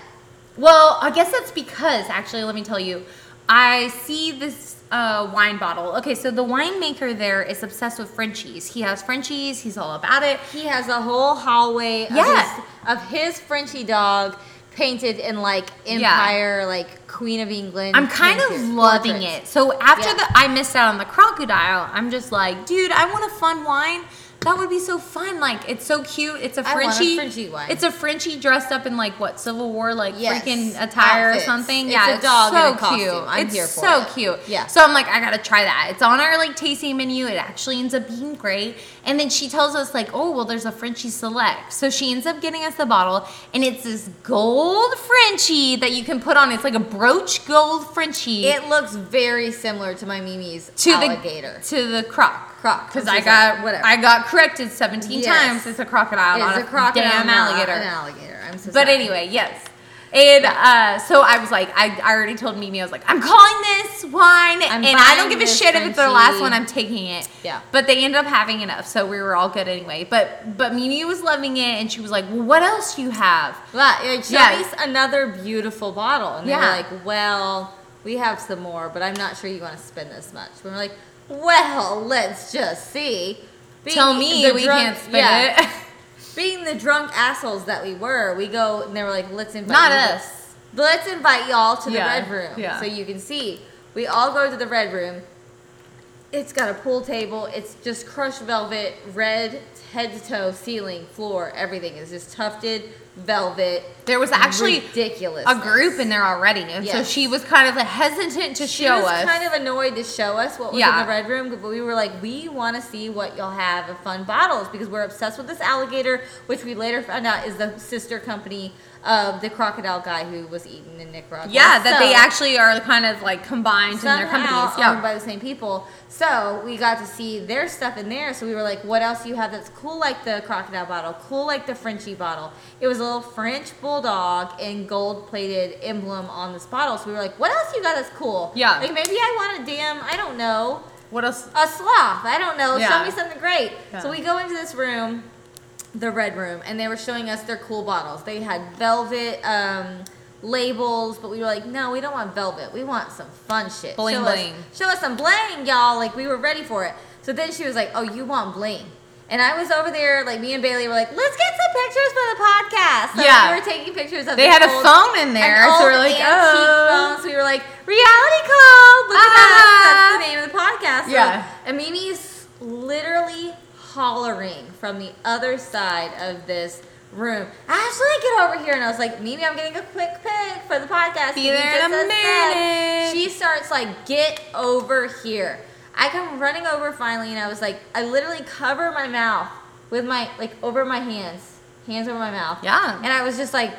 Well, I guess that's because actually, let me tell you, I see this uh, wine bottle. Okay, so the winemaker there is obsessed with Frenchies. He has Frenchies. He's all about it.
He has a whole hallway of,
Yeah.
his, of his Frenchie dog painted in like Empire, like Queen of England.
I'm kind of loving
portraits.
it. So after
Yeah.
the I missed out on the crocodile, I'm just like, dude, I want a fun wine. That would be so fun. Like it's so cute. It's a
I want a
Frenchie.
Frenchie wine.
It's a Frenchie dressed up in like what Civil War like
Yes.
freaking attire
Outfits.
or something.
It's
yeah,
a
it's
dog in
so
a costume.
cute.
I'm
it's
here for
so
it.
cute.
Yeah.
So I'm like, I gotta try that. It's on our like tasting menu. It actually ends up being great. And then she tells us like, oh well, there's a Frenchie select. So she ends up getting us the bottle, and it's this gold Frenchie that you can put on. It's like a brooch gold Frenchie
It looks very similar to my Mimi's
to
alligator.
the to the croc.
Croc.
Because I got
sorry. Whatever.
I got corrected 17
Yes.
times. It's a crocodile,
It's a crocodile,
damn alligator.
An alligator. I'm so
But
sorry.
anyway, yes. And uh, so I was like, I, I already told Mimi, I was like, I'm calling this wine,
I'm
and I don't give a shit if it's their last one. I'm taking it.
Yeah.
But they ended up having enough, so we were all good anyway. But but Mimi was loving it, and she was like, Well, what else do you have?
Well, like, show
Yeah.
me another beautiful bottle. And they
Yeah.
were like, well, we have some more, but I'm not sure you want to spend this much. we're like, well, let's just see. Being
Tell me we
drunk-
can't spend
yeah,
it.
Being the drunk assholes that we were, we go and they were like, let's invite
Not
you
us.
Let's invite y'all to the
Yeah,
red room
yeah.
so you can see. We all go to the red room. It's got a pool table. It's just crushed velvet, red head to toe, ceiling, floor, everything is just tufted velvet.
There was actually
ridiculous.
a group in there already, and so she was kind of hesitant to
She
show
was
us.
kind of annoyed to show us what was
Yeah.
in the red room, but we were like, we want to see what y'all have of fun bottles because we're obsessed with this alligator, which we later found out is the sister company of the crocodile guy who was eaten in Nicaragua.
yeah, that they actually are kind of like combined in their companies. Yeah.
by the same people. So we got to see their stuff in there. So we were like, what else do you have that's cool like the crocodile bottle, cool like the Frenchie bottle? It was little French bulldog and gold plated emblem on this bottle. So we were like, what else you got that's cool?
Yeah.
Like maybe I want a damn, I don't know,
What else?
a sloth. I don't know.
Yeah.
Show me something great.
Yeah.
So we go into this room, the red room, and they were showing us their cool bottles. They had velvet um, labels, but we were like, no, we don't want velvet. We want some fun shit.
Bling
show
bling.
Us, show us some bling, y'all. Like we were ready for it. So then she was like, oh, you want bling. And I was over there, like me and Bailey were like, let's get some pictures for the podcast. So
Yeah.
we were taking pictures of
They had a phone in there, so we're like, oh.
phone. So we were like, reality call. Look at
Ah.
that. That's the name of the podcast. So-
Yeah.
and Mimi's literally hollering from the other side of this room. Ashley, get over here. And I was like, Mimi, I'm getting a quick pic for the podcast.
Be there in a
accept?"
minute.
She starts like, get over here. I come running over finally, and I was like, I literally cover my mouth with my, like, over my hands. Hands over my mouth.
Yeah.
And I was just like,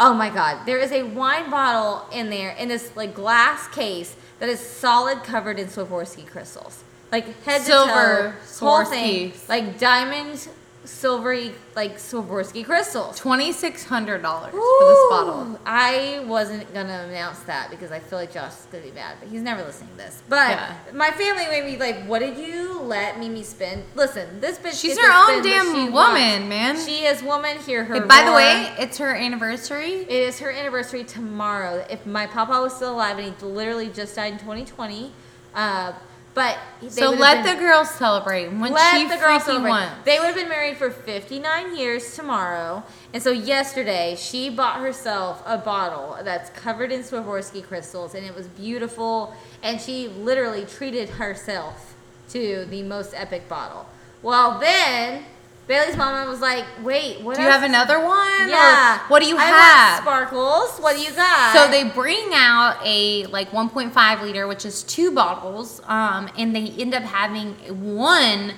oh my God, there is a wine bottle in there in this like glass case that is solid covered in Swarovski crystals. Like head
Silver
to toe, whole thing, like diamond silvery like Swarovski crystals.
Twenty six hundred dollars for this bottle.
I wasn't gonna announce that because I feel like Josh is gonna be mad, but he's never listening to this. But
Yeah.
my family made me like, "What did you let Mimi spend?" Listen, this bitch.
She's her own damn woman,
wants.
man.
She is woman. Hear her.
Hey, by the way, it's her anniversary.
It is her anniversary tomorrow. If my papa was still alive and he literally just died in 2020, uh, but they
So let
been-
the girls celebrate when
let the girl
freaking
celebrate.
wants.
They would have been married for 59 years tomorrow. And so yesterday, she bought herself a bottle that's covered in Swarovski crystals, and it was beautiful. And she literally treated herself to the most epic bottle. Well, then Bailey's mama was like, "Wait, what?
Do you have another one? Or
Yeah.
what do you
I
have?
Sparkles. What do you got?
So they bring out a like 1.5 liter, which is two bottles, um, and they end up having one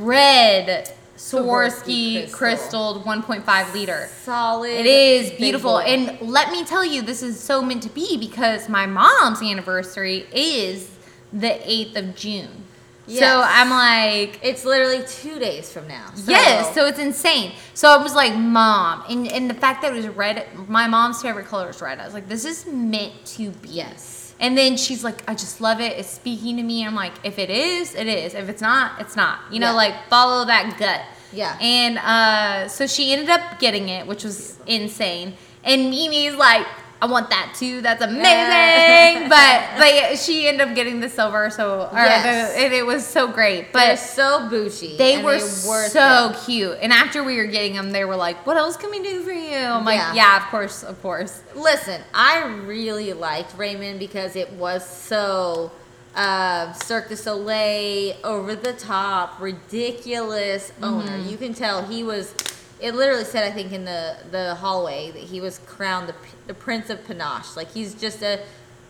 red Swarovski
Swarovski
crystal 1.5 liter.
solid.
It is beautiful. And let me tell you, this is so meant to be because my mom's anniversary is the 8th of June. So I'm like,
it's literally two days from now. So.
Yes, so it's insane. So I was like, Mom, and, and the fact that it was red, my mom's favorite color is red. I was like, this is meant to be.
yes.
And then she's like, I just love it. It's speaking to me. I'm like, if it is, it is. If it's not, it's not. You know,
Yeah.
like follow that gut.
Yeah.
And uh, so she ended up getting it, which was insane. And Mimi's like, I want that too. That's amazing. but but she ended up getting the silver, so or
Yes.
the, and it was so great.
They're
But
so bougie.
they were
they're
so
it.
cute. And after we were getting them, they were like, "What else can we do for you?" I'm like,
Yeah.
"Yeah, of course, of course."
Listen, I really liked Raymond because it was so uh, Cirque du Soleil, over the top, ridiculous owner.
Mm-hmm.
You can tell he was. It literally said, I think, in the the hallway that he was crowned the the Prince of Panache. Like he's just a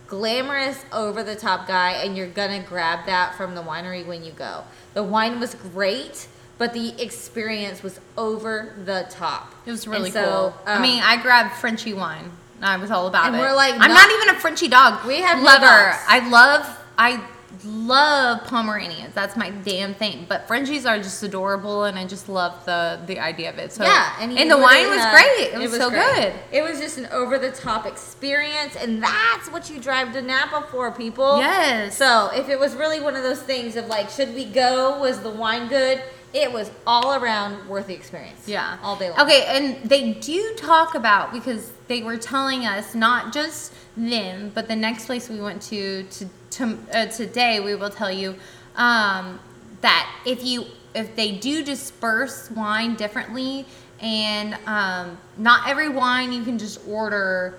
glamorous, over the top guy, and you're gonna grab that from the winery when you go. The wine was great. But the experience was over the top.
It was really
so,
cool. I
um,
mean, I grabbed Frenchy wine. I was all about
And
it.
we're like,
I'm
not-
not even a Frenchy dog.
We have
lover. I love. I love Pomeranians. That's my damn thing. But Frenchies are just adorable, and I just love the the idea of it. So
yeah,
and,
he
the wine was
had-
great. It was, so
great.
good.
It was just an over the top experience, and that's what you drive to Napa for, people.
Yes.
So if it was really one of those things of like, should we go? Was the wine good? It was all around worth the experience.
Yeah.
all day long.
Okay, and they do talk about because they were telling us not just them, but the next place we went to to, to uh, today, we will tell you um, that if you if they do disperse wine differently, and um, not every wine you can just order.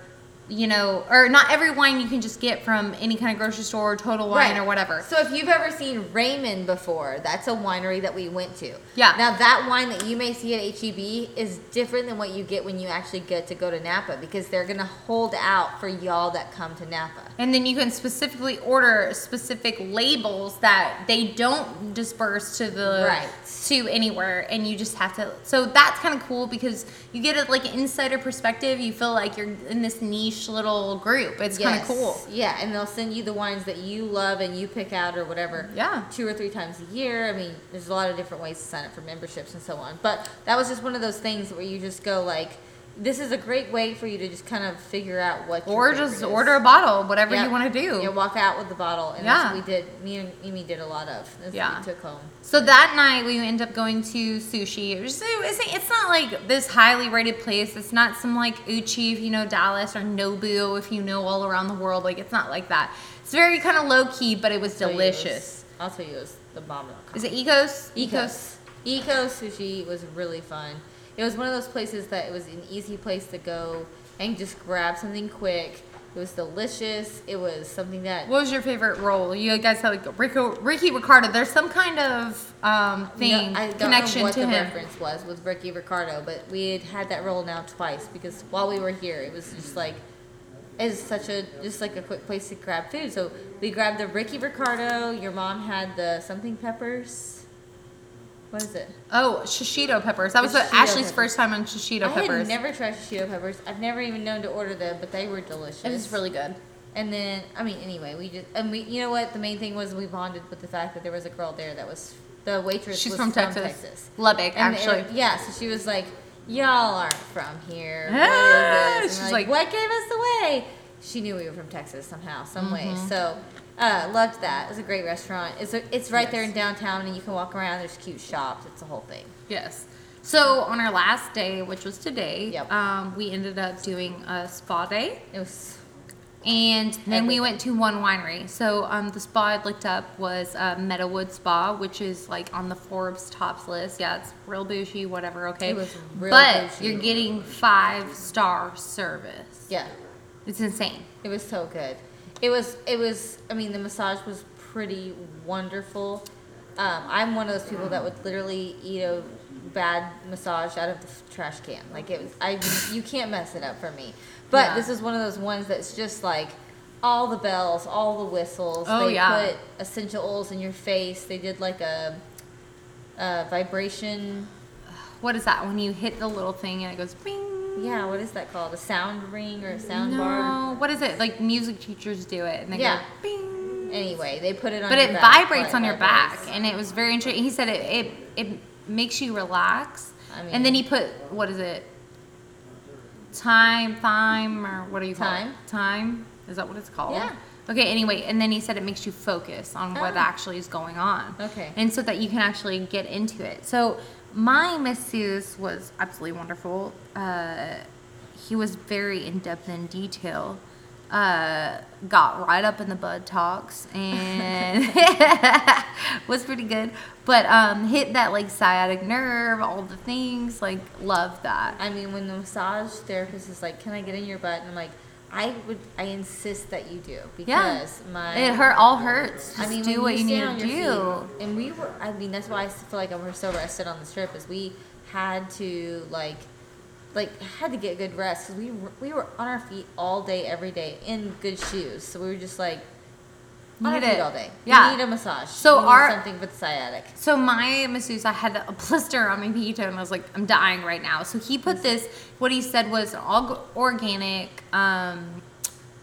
You know, or not every wine you can just get from any kind of grocery store, or Total Wine,
Right.
or whatever.
So if you've ever seen Raymond before, that's a winery that we went to.
Yeah.
Now that wine that you may see at HEB is different than what you get when you actually get to go to Napa because they're gonna hold out for y'all that come to Napa.
And then you can specifically order specific labels that they don't disperse to the
Right.
to anywhere, and you just have to. So that's kind of cool because you get a, like an insider perspective. You feel like you're in this niche little group. It's kind of cool.
Yeah, and they'll send you the wines that you love and you pick out or whatever.
Yeah.
Two or three times a year. I mean, there's a lot of different ways to sign up for memberships and so on. But that was just one of those things where you just go like, this is a great way for you to just kind of figure out what.
Or just order a bottle, whatever you want to do.
Yeah, walk out with the bottle, and
Yeah.
that's what we did. Me and Mimi did a lot of. That's
Yeah.
what we took home.
So that night we ended up going to sushi. It's, not like this highly rated place. It's not some like Uchi if you know Dallas or Nobu if you know all around the world. Like it's not like that. It's very kind of low key, but it was
Tell you it was-
delicious.
I'll tell you, it was the bomb.
Is it Eiko's?
Eiko's. Eiko's sushi was really fun. It was one of those places that it was an easy place to go and just grab something quick. It was delicious. It was something that
What was your favorite roll? You guys had like Rico, Ricky Ricardo. There's some kind of um, thing
No, I don't
connection
know what
to
the
him.
reference was with Ricky Ricardo, but we had had that roll now twice because while we were here, it was just like it's such a just like a quick place to grab food. So we grabbed the Ricky Ricardo. Your mom had the something peppers. What is it?
Oh, shishito peppers. That was
The
the,
shishito
Ashley's
peppers.
first time on shishito peppers.
I
peppers.
had never tried shishito peppers. I've never even known to order them, but they were delicious.
it was really good.
And then, I mean, anyway, we just and we, you know what? The main thing was we bonded with the fact that there was a girl there that was The waitress
She's
was
from Texas.
Texas.
Lubbock,
And
actually.
were- yeah, so she was like, "Y'all aren't from here. What
Ah,
is this?" And
she's
like,
like-
"What gave us away?" She knew we were from Texas somehow, some way.
Mm-hmm.
So, uh, loved that. It was a great restaurant. It's a, it's right there in downtown, and you can walk around. There's cute shops. It's a whole thing.
Yes. So on our last day, which was today,
Yep.
um, we ended up doing a spa day.
It was
And then we went to one winery. So um, the spa I looked up was uh, Meadowood Spa, which is like on the Forbes tops list. Yeah, it's real bougie, whatever. Okay,
It was real
but
bougie.
you're getting five star service.
yeah.
It's insane.
It was so good. It was. It was. I mean, the massage was pretty wonderful. Um, I'm one of those people that would literally eat a bad massage out of the trash can. Like it was. I. You can't mess it up for me. But
Yeah.
this is one of those ones that's just like all the bells, all the whistles.
Oh,
they
yeah.
put essential oils in your face. They did like a, a vibration.
What is that when you hit the little thing and it goes bing?
Yeah, what is that called? A sound ring or a sound bar?
no,
bar?
what is it? Like music teachers do it and they
Yeah.
go bing.
Anyway, they put it on.
But it
back,
vibrates on your back, and it was very interesting. He said it it, it makes you relax,
I
and then he put what is it? Time, time, or what are you call
Time.
it? Time. Is that what it's called?
Yeah.
Okay. Anyway, and then he said it makes you focus on what
Oh.
actually is going on.
Okay.
And so that you can actually get into it. So my masseuse was absolutely wonderful. Uh, he was very in depth in detail. Uh, got right up in the bud talks and was pretty good. But um, hit that like sciatic nerve, all the things. Like love that.
I mean, when the massage therapist is like, "Can I get in your butt?" and I'm like, "I would, I insist that you do
Yeah.
because my
It hurt. All hurts. Just
I mean,
do what you need to do.
feet- and we were. I mean, that's why I feel like we're so rested on this trip is we had to like, like had to get good rest because we we were on our feet all day, every day in good shoes. So we were just like our
Need it.
all day.
Yeah.
we need a massage.
So
need
our-
something with sciatic.
So my masseuse, I had a blister on my pinky toe, and I was like, I'm dying right now. So he put this. What he said was all organic, um,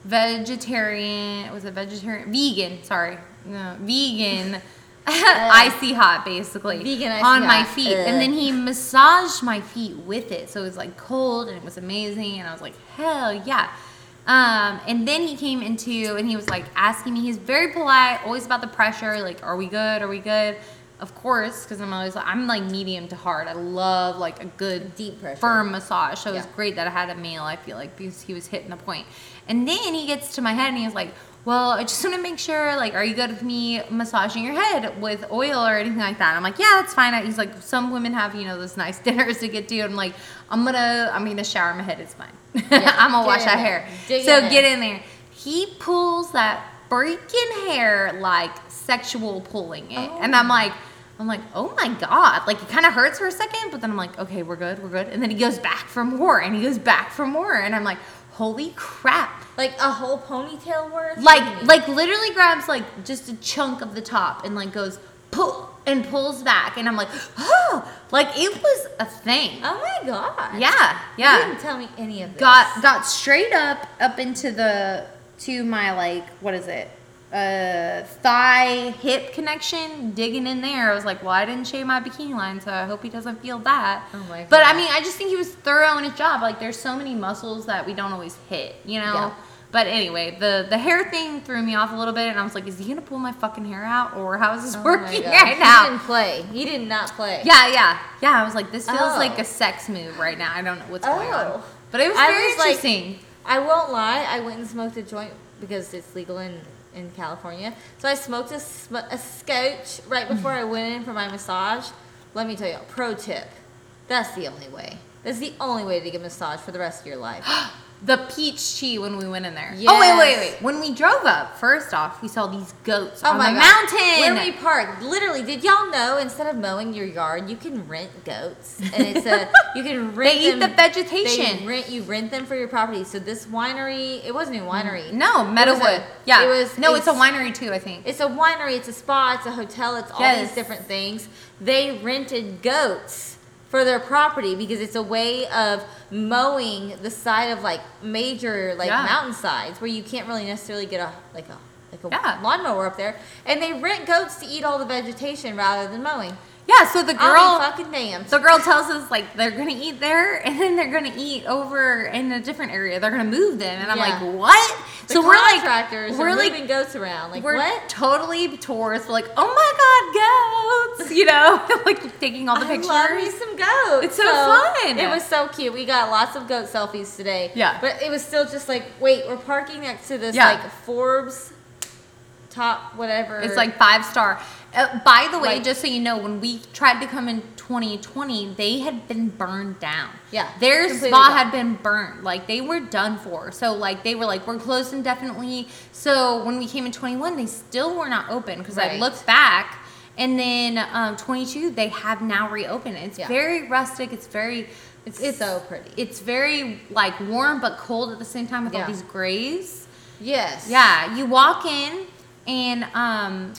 vegetarian. Was it vegetarian? Vegan. Sorry, no, vegan. icy hot, basically,
Vegan icy
on my
hot.
feet,
Ugh.
and then he massaged my feet with it. So it was like cold, and it was amazing, and I was like, hell yeah. Um, and then he came into and he was like asking me. He's very polite, always about the pressure. Like, are we good? Are we good? Of course, because I'm always like I'm like medium to hard. I love like a good
Deep pressure.
firm massage. So it was great that I had a male. I feel like because he was hitting the point. And then he gets to my head and he was like, "Well, I just want to make sure. Like, are you good with me massaging your head with oil or anything like that?" I'm like, "Yeah, that's fine." He's like, "Some women have you know those nice dinners to get to." I'm like, "I'm gonna I'm gonna shower my head. It's fine. Yeah, I'm gonna wash that hair."
Dig
so get in there. He pulls that freaking hair like sexual pulling it, and I'm like. Oh. I'm like, oh my god! Like it kind of hurts for a second, but then I'm like, okay, we're good, we're good. And then he goes back for more, and he goes back for more, and I'm like, holy crap!
Like a whole ponytail worth.
Like, like literally grabs like just a chunk of the top and like goes pull and pulls back, and I'm like, oh, like it was a thing.
Oh my god.
Yeah, yeah.
You didn't tell me any of this.
Got got straight up up into the to my like what is it? Uh, thigh hip connection, digging in there. I was like, well, I didn't shave my bikini line, so I hope he doesn't feel that.
Oh my
But I mean, I just think he was thorough in his job. Like, there's so many muscles that we don't always hit, you know.
Yeah.
But anyway, the the hair thing threw me off a little bit, and I was like, is he gonna pull my fucking hair out, or how is this
Oh
working
God.
right
He didn't play. He did not play.
Yeah, yeah, yeah. I was like, this feels
Oh.
like a sex move right now. I don't know what's going on,
Oh.
but it was
I
very
was like-
interesting.
I won't lie. I went and smoked a joint because it's legal in, in California. So I smoked a, sm- a scotch right before I went in for my massage. Let me tell you, pro tip. That's the only way. That's the only way to get a massage for the rest of your life.
The peach tea when we went in there. Oh wait, wait, wait. When we drove up, first off, we saw these goats
Oh
on
my
the
God.
mountain.
Where we parked, literally, did y'all know instead of mowing your yard, you can rent goats, and it's a you can rent.
They eat the vegetation.
They rent you rent them for your property. So this winery, it wasn't a mm. winery.
no,
a-
yeah,
it was-
no, it's, a winery too. I think.
It's a winery, it's a spa, it's a hotel, it's all
Yes.
these different things. They rented goats for their property because it's a way of mowing the side of like major like
Yeah.
mountainsides where you can't really necessarily get a like a like a
Yeah.
lawnmower up there, and they rent goats to eat all the vegetation rather than mowing.
Yeah, so the girl
fucking damned.
the girl tells us like they're gonna eat there and then they're gonna eat over in a different area. They're gonna move them. And I'm
Yeah.
like, what?
The
so we're like we're like
moving goats around. Like
we're
what?
totally tourists. We're like, oh my god, goats! You know, like taking all the
I
pictures.
love me some goats.
It's so fun.
It was so cute. We got lots of goat selfies today.
Yeah.
But it was still just like, wait, we're parking next to this
Yeah.
like Forbes top whatever.
It's like five star. Uh, by the way,
Like-
just so you know, when we tried to come in 2020, they had been burned down.
Yeah,
their spa
gone.
had been burned. Like they were done for. So like they were like we're closed indefinitely. So when we came in 21, they still were not open because I looked back. And then um, 22, they have now reopened. It's
Yeah.
very rustic. It's very,
It's so pretty.
It's very like warm but cold at the same time with all
Yeah.
these grays.
yes.
Yeah, you walk in and um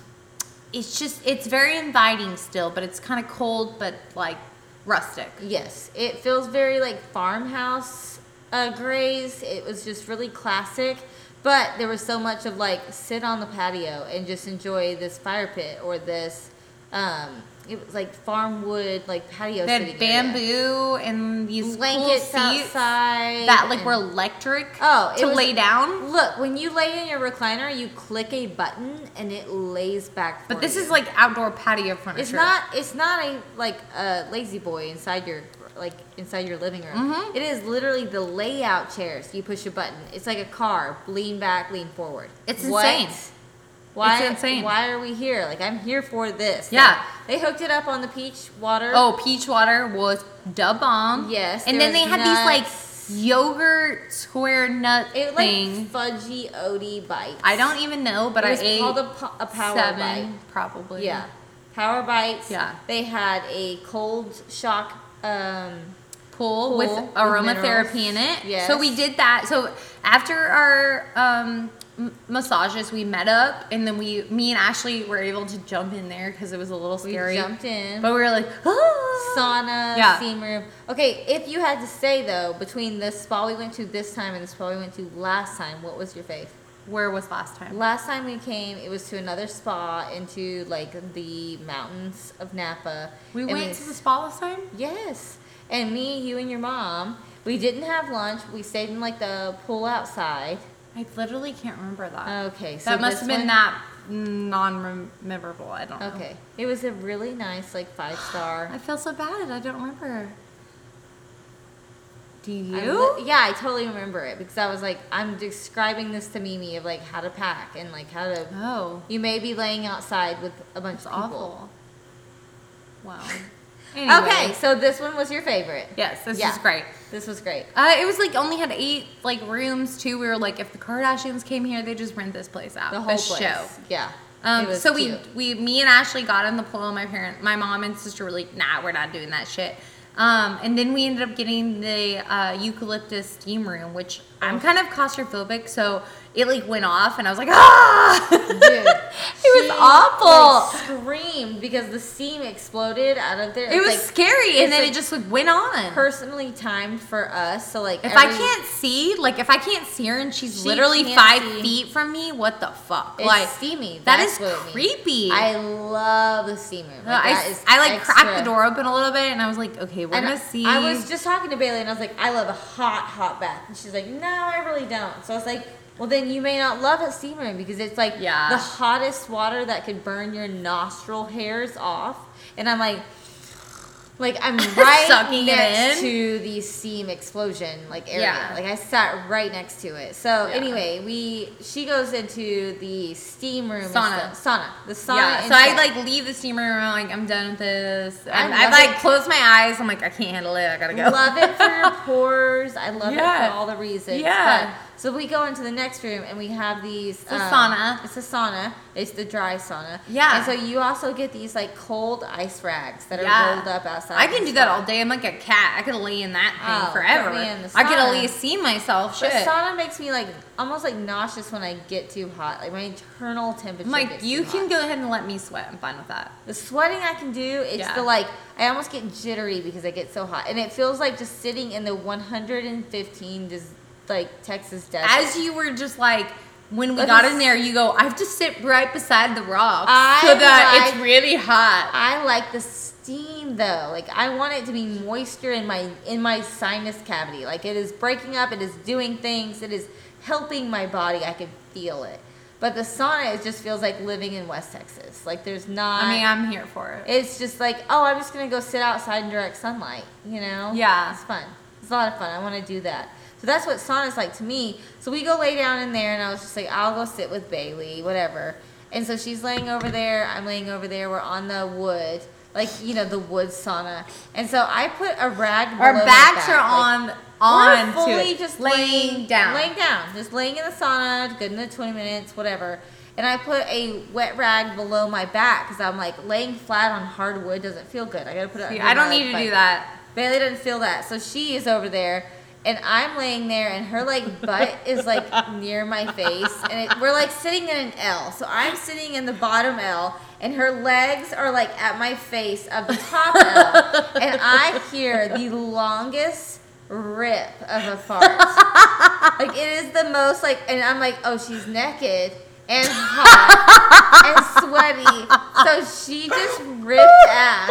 it's just it's very inviting still, but it's kind of cold but like rustic.
Yes. It feels very like farmhouse uh, grays. It was just really classic. But there was so much of like sit on the patio and just enjoy this fire pit or this um it was like farm wood like patio
They had
area.
bamboo and these
blankets
cool seats
outside
that like were electric
Oh,
to
was-
lay down.
Look, when you lay in your recliner, you click a button and it lays back.
But this
you.
is like outdoor patio furniture.
It's not. It's not a like a La-Z-Boy inside your like inside your living room.
Mhm.
It is literally the layout chairs. You push a button. It's like a car. Lean back, lean forward.
It's
What?
insane.
Why?
It's insane.
Why are we here? Like I'm here for this.
Yeah.
Like, they hooked it up on the peach water.
Oh, peach water was da bomb.
Yes,
and then they
was
had these like yogurt square nut
it like
thing.
fudgy oaty bites.
I don't even know, but
it
I ate
called a, po- a power
seven
bite.
probably.
Yeah. Power bites.
Yeah.
They had a cold shock um
pool,
Pool
with aromatherapy in it.
Yes.
So we did that. So after our um, m- massages, we met up, and then we, me and Ashley, were able to jump in there because it was a little scary.
we jumped in.
But we were like, ah.
sauna,
Yeah.
steam room. Okay, if you had to say though, between the spa we went to this time and the spa we went to last time, what was your fave?
Where was last time?
Last time we came, it was to another spa into like the mountains of Napa.
We
And
went to the spa last time.
Yes. And me, you, and your mom. We didn't have lunch. We stayed in like the pool outside.
I literally can't remember that.
Okay, so
that must have been
one-
that non-memorable. I don't know.
Okay, it was a really nice like five star.
I feel so bad. I don't remember. Do
I
you?
li- yeah, I totally remember it because I was like, I'm describing this to Mimi of like how to pack and like how to.
oh,
You may be laying outside with a bunch
it's
of people.
awful. Wow. Anyway.
Okay, so this one was your favorite.
Yes, this
Yeah.
is great.
This was great.
Uh, it was like only had eight like rooms too. We were like, if the Kardashians came here, they just rent this place out.
The whole
this
place.
show.
Yeah.
Um, so
cute.
we we me and Ashley got in the pool. My parent, my mom and sister were like, nah, we're not doing that shit. Um, and then we ended up getting the uh, eucalyptus steam room, which I'm kind of claustrophobic, so it like went off, and I was like, ah,
Dude,
it was awful.
like, screamed because the steam exploded out of there.
it
It's,
was
like,
scary, and then
like,
it just like went on.
personally timed for us. So like,
If I can't see, like if I can't see her and she's
She
literally five
see.
feet from me, what the fuck?
it's
like
steamy.
that
That's
is
what it means.
creepy.
I love the steam room.
No, I,
that
s-
is
I like cracked the door open a little bit and I was like, okay, we're
And
gonna see.
I was just talking to Bailey and I was like, I love a hot, hot bath. And she's like, No, I really don't. So I was like, Well, then you may not love a steam room because it's like
Yeah.
the hottest water that could burn your nostril hairs off. And I'm like, like I'm right
Sucking it
next
in?
to the steam explosion like area.
Yeah.
Like I sat right next to it. So
Yeah.
anyway, we she goes into the steam room
Sauna.
sauna. The sauna.
yeah, so. I like leave the steam room. I'm like, I'm done with this.
I
I,
love
like
it.
close my eyes. I'm like, I can't handle it. I gotta go.
I love it for your pores. I love it for all the reasons.
Yeah.
But, so we go into the next room and we have these. um,
It's a sauna.
It's a sauna. It's the dry sauna.
Yeah.
And so you also get these like cold ice rags that are rolled up outside.
I can do that all day. I'm like a cat. I could lay in that thing
Oh,
forever.
put me in the
I could at least see myself.
But sauna makes me like almost like nauseous when I get too hot. Like my internal temperature.
I'm like, you can
hot.
go ahead and let me sweat. I'm fine with that.
The sweating I can do, it's
Yeah.
the like I almost get jittery because I get so hot, and it feels like just sitting in the 115 just like Texas desert.
As you were just like when we got in there, you go, I have to sit right beside the rock
I
so that
like-
it's really hot.
I like the steam though. Like I want it to be moisture in my in my sinus cavity. Like it is breaking up, it is doing things, it is helping my body. I can feel it. But the sauna it just feels like living in West Texas. Like there's not
I mean, I'm here for it.
it's just like, oh, I'm just gonna go sit outside in direct sunlight, you know?
Yeah.
It's fun. It's a lot of fun. I wanna do that. So that's what sauna's like to me. So we go lay down in there and I was just like, I'll go sit with Bailey, whatever. And so she's laying over there, I'm laying over there, we're on the wood. Like, you know, the wood sauna. And so I put a rag
Our
below my
backs
back,
are
like,
on on
we're fully
to
just
laying
laying
down.
laying down, just laying in the sauna, good in the twenty minutes, whatever. And I put a wet rag below my back because I'm like laying flat on hardwood doesn't feel good. I gotta put it.
See, I don't need to do that.
Bailey doesn't feel that, so she is over there, and I'm laying there, and her like butt is like near my face, and it, we're like sitting in an L. So I'm sitting in the bottom L, and her legs are like at my face of the top L, and I hear the longest rip of a fart. like it is the most like, and I'm like, oh, she's naked. And hot and sweaty, so she just ripped ass.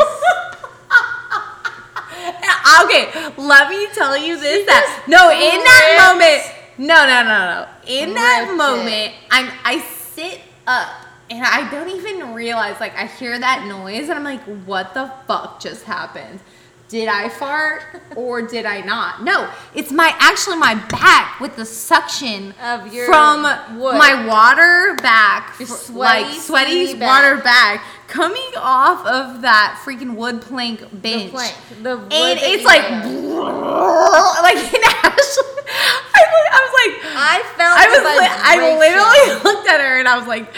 Okay, let me tell you this. That no, in that moment, no, no, no, no. In that moment, I'm I sit up and I don't even realize. Like I hear that noise and I'm like, what the fuck just happened? Did I fart or did I not? No, it's my actually my back with the suction
Of your
from
wood.
my water back,
Your sweaty,
like sweaty water
back.
back coming off of that freaking wood plank
The
bench.
plank, the wood
And it's like, like in Ashley, I, was- I was like,
I felt.
I was, li- I literally looked at her and I was like,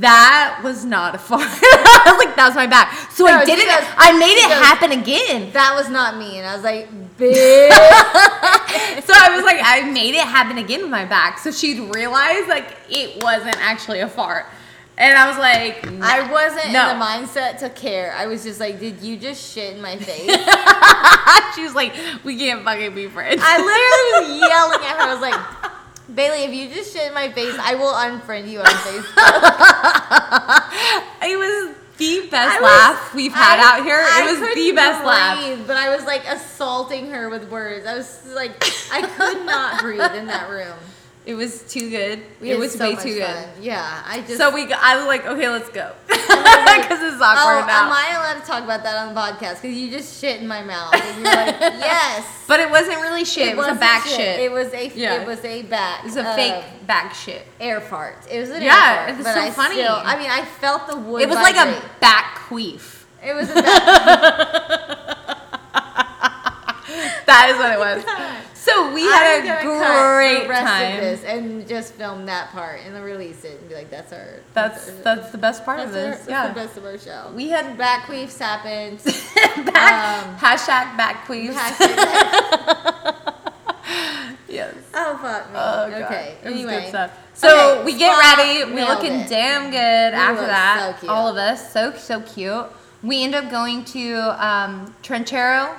that was not a fart. I was like, that was my back. So
No,
I did it. I made it happen again.
That was not me, and I was like, bitch.
So I was like, I made it happen again with my back. So she'd realize like it wasn't actually a fart. And I was like,
I wasn't
No.
in the mindset to care. I was just like, did you just shit in my face?
she was like, we can't fucking be friends.
I literally was yelling at her. I was like, Bailey, if you just shit in my face, I will unfriend you on Facebook.
it was the best
was-
laugh we've had
I-
out here.
I
It was the best laugh.
But I was like assaulting her with words. I was like, I could not breathe in that room.
It was too good.
We
it was
so
way
much
too
fun. Yeah, I
good.
just.
So we, I was like, okay, let's go,
like,
because it's
Oh,
awkward now.
am I allowed to talk about that on the podcast? Because you just shit in my mouth. And you're like, yes.
but it wasn't really shit. It, was a back shit.
It was a.
Yeah.
It was a back.
It was a
uh,
fake back shit.
air fart. It was an
Yeah,
air fart.
it was
but
so
I
funny.
Still, I mean, I felt the wood.
It was like a back queef.
It was a back.
That is what it was. So we
I'm
had a
gonna cut
great time.
Of this and just film that part and then release it and be like, that's our.
That's
our-
that's the best part
that's,
of
our,
this.
that's
yeah.
the best of our show.
We had
back queefs happened.
back,
Um,
hashtag back queefs. Yes.
oh fuck me.
Oh, God.
okay. Anyway.
So
Okay,
we get
spa
ready.
We're
looking
it.
damn good after
look
that.
so.
All of us, so so cute. We end up going to um, Trenchero.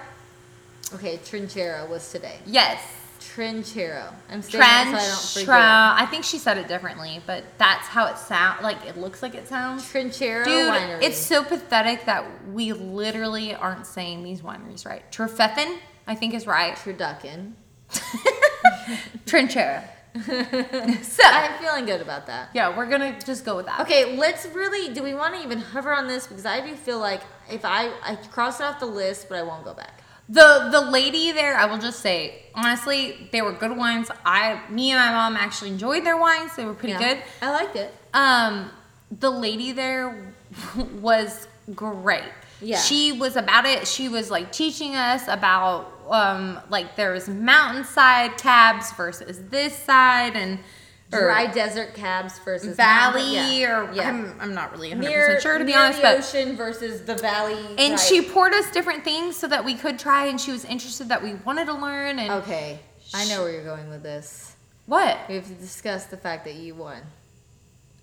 Okay, Trinchero was today.
Yes,
Trinchero. I'm saying that so I don't
I think she said it differently, but that's how it sounds. Like it looks like it sounds.
Trinchero
Dude,
Winery.
it's so pathetic that we literally aren't saying these wineries right. Trefethen, I think is right.
Turducken.
Trenchero. so
I'm feeling good about that.
yeah, we're gonna just go with that.
Okay, let's really. Do we want to even hover on this? Because I do feel like if I I cross it off the list, but I won't go back.
The the lady there, I will just say, honestly, they were good wines. I me and my mom actually enjoyed their wines. They were pretty
Yeah.
good.
I liked it.
Um, the lady there was great.
Yeah.
She was about it. She was like teaching us about um like there was mountainside cabs versus this side and
Dry desert cabs versus
valley
mountain- yeah.
or
yeah.
I'm, I'm not really 100%
near,
sure to be honest,
the ocean versus the valley.
and she poured us different things so that we could try and she was interested that we wanted to learn and
Okay, I know where you're going with this.
what?
We have to discuss the fact that you won.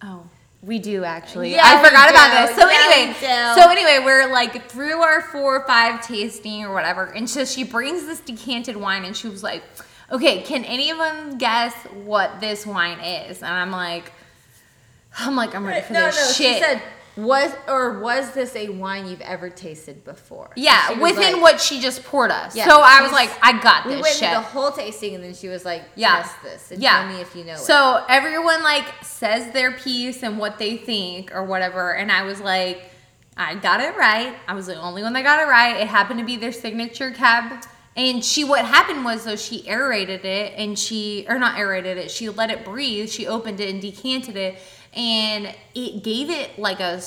Oh, we do actually.
Yeah,
I forgot about this. So
Yeah,
anyway, so anyway, we're like through our four or five tasting or whatever, and so she brings this decanted wine, and she was like, okay, can anyone guess what this wine is? And I'm like, I'm like, I'm ready for
no, no.
this
She
shit.
said, "Was or was this a wine you've ever tasted before?"
yeah, within
like-
what she just poured us.
Yeah,
so I was like, I got this.
We went
shit.
through the whole tasting, and then she was like,
Yeah.
"Test this and
yeah.
tell me if you know it."
So everyone like says their piece and what they think or whatever, and I was like, I got it right. I was the only one that got it right. It happened to be their signature cab. And she, what happened was though, she aerated it and she, or not aerated it, she let it breathe. She opened it and decanted it, and it gave it like a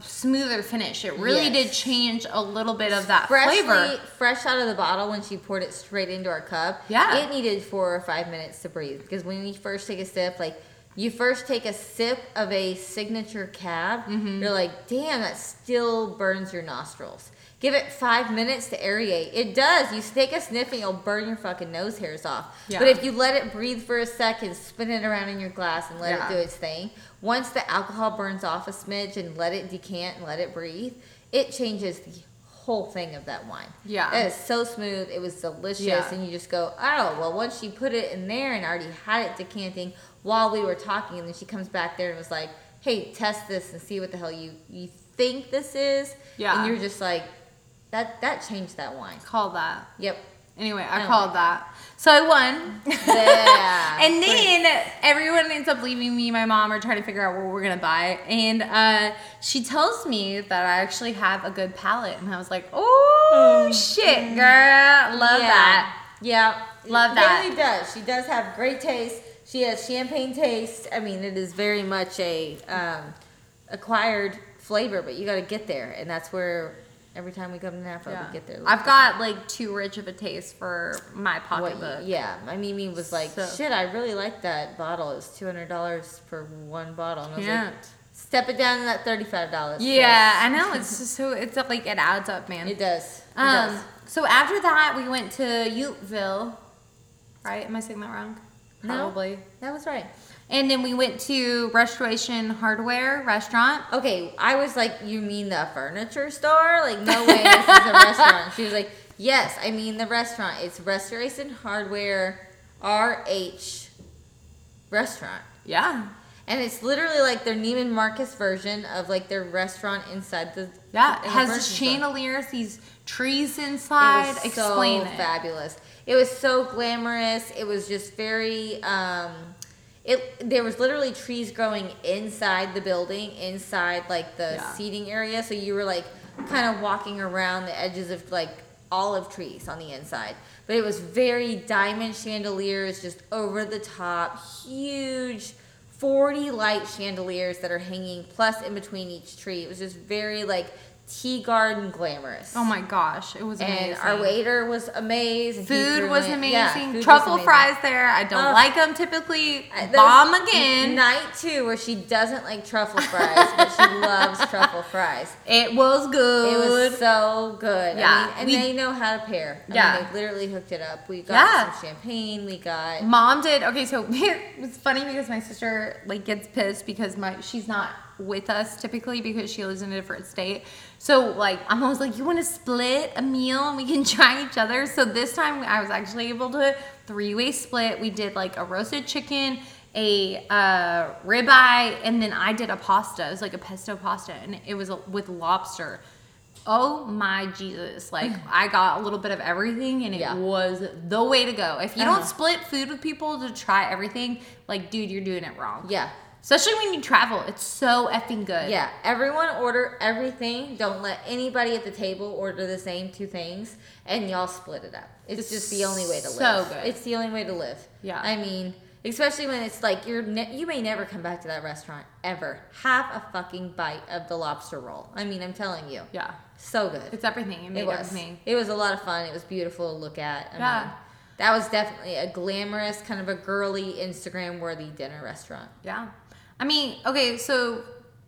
smoother finish. It really
Yes.
did change a little bit of that
freshly,
flavor.
fresh out of the bottle when she poured it straight into our cup.
Yeah.
it needed four or five minutes to breathe because when you first take a sip, like you first take a sip of a signature cab,
Mm-hmm.
you're like, damn, that still burns your nostrils. Give it five minutes to aerate. It does. You take a sniff and you'll burn your fucking nose hairs off.
Yeah.
But if you let it breathe for a second, spin it around in your glass and let
Yeah.
it do its thing, once the alcohol burns off a smidge and let it decant and let it breathe, it changes the whole thing of that wine.
Yeah.
It is so smooth. It was delicious.
Yeah.
And you just go, oh, well, once she put it in there and already had it decanting while we were talking, and then she comes back there and was like, hey, test this and see what the hell you, you think this is.
Yeah.
And you're just like, that, that changed that wine.
Call that.
Yep.
Anyway, I
Oh
called
my
that. So I won.
Yeah.
and then everyone ends up leaving me, my mom, or trying to figure out what we're gonna buy. And uh, she tells me that I actually have a good palate, and I was like, "Oh shit, girl, love
Yeah.
that."
Yeah.
Love that.
Bailey does. She does have great taste. She has champagne taste. I mean, it is very much a um, acquired flavor, but you got to get there, and that's where every time we come to Napa, we get there.
I've got like too rich of a taste for my
What,
pocketbook.
yeah, my Mimi was like,
So-
"Shit, I really like that bottle. It's two hundred dollars for one bottle." And I was like,
Can't.
"Step it down to that thirty-five dollars."
Yeah, I know. It's just so it's like it adds up, man.
it does. It
Um,
does.
so after that, we went to Yountville. Right? Am I saying that wrong?
No.
Probably.
That was right.
And then we went to Restoration Hardware Restaurant.
Okay, I was like, you mean the furniture store? Like, no way, this is a restaurant. She was like, yes, I mean the restaurant. It's Restoration Hardware RH restaurant.
Yeah.
And it's literally like their Neiman Marcus version of like their restaurant inside the
Yeah.
in
It has the chandeliers, these trees
It
inside.
was
Explain
so
it.
fabulous. It was so glamorous. It was just very um it there was literally trees growing inside the building, inside like the
Yeah.
seating area. So you were like kind of walking around the edges of like olive trees on the inside. But it was very diamond chandeliers just over the top, huge 40 light chandeliers that are hanging plus in between each tree. It was just very like tea garden glamorous.
Oh my gosh, it was amazing.
And our waiter was he
Food was
in-
amazing.
yeah, food was
Truffle
amazing.
fries there. I don't
Ugh.
like them typically. Bomb again.
Night two, where she doesn't like truffle fries, but she loves truffle fries.
It was good.
It was so good.
Yeah,
I mean, and
we-
they know how to pair. I
Yeah.
mean, they literally hooked it up. We got
Yeah.
some champagne. We got
Mom did. Okay, so it's funny because my sister like gets pissed because my she's not with us typically because she lives in a different state. So like I'm always like, you want to split a meal and we can try each other. So this time I was actually able to three way split. We did like a roasted chicken, a uh, ribeye, and then I did a pasta. It was like a pesto pasta, and it was with lobster. Oh my Jesus! Like I got a little bit of everything, and it
Yeah.
was the way to go. If you
Uh-huh.
don't split food with people to try everything, like dude, you're doing it wrong.
yeah.
Especially when you travel, it's so effing good.
Yeah, everyone order everything. Don't let anybody at the table order the same two things, and y'all split it up. It's just the only way to
So
live.
good.
It's the only way to live.
Yeah.
I mean, especially when it's like you're ne- you may never come back to that restaurant ever. Have a fucking bite of the lobster roll. I mean, I'm telling you,
yeah,
so good.
it's everything. It made
it was.
everything.
It was a lot of fun. It was beautiful to look at. I
Yeah.
mean, that was definitely a glamorous, kind of a girly, Instagram worthy dinner restaurant.
Yeah. I mean, okay, so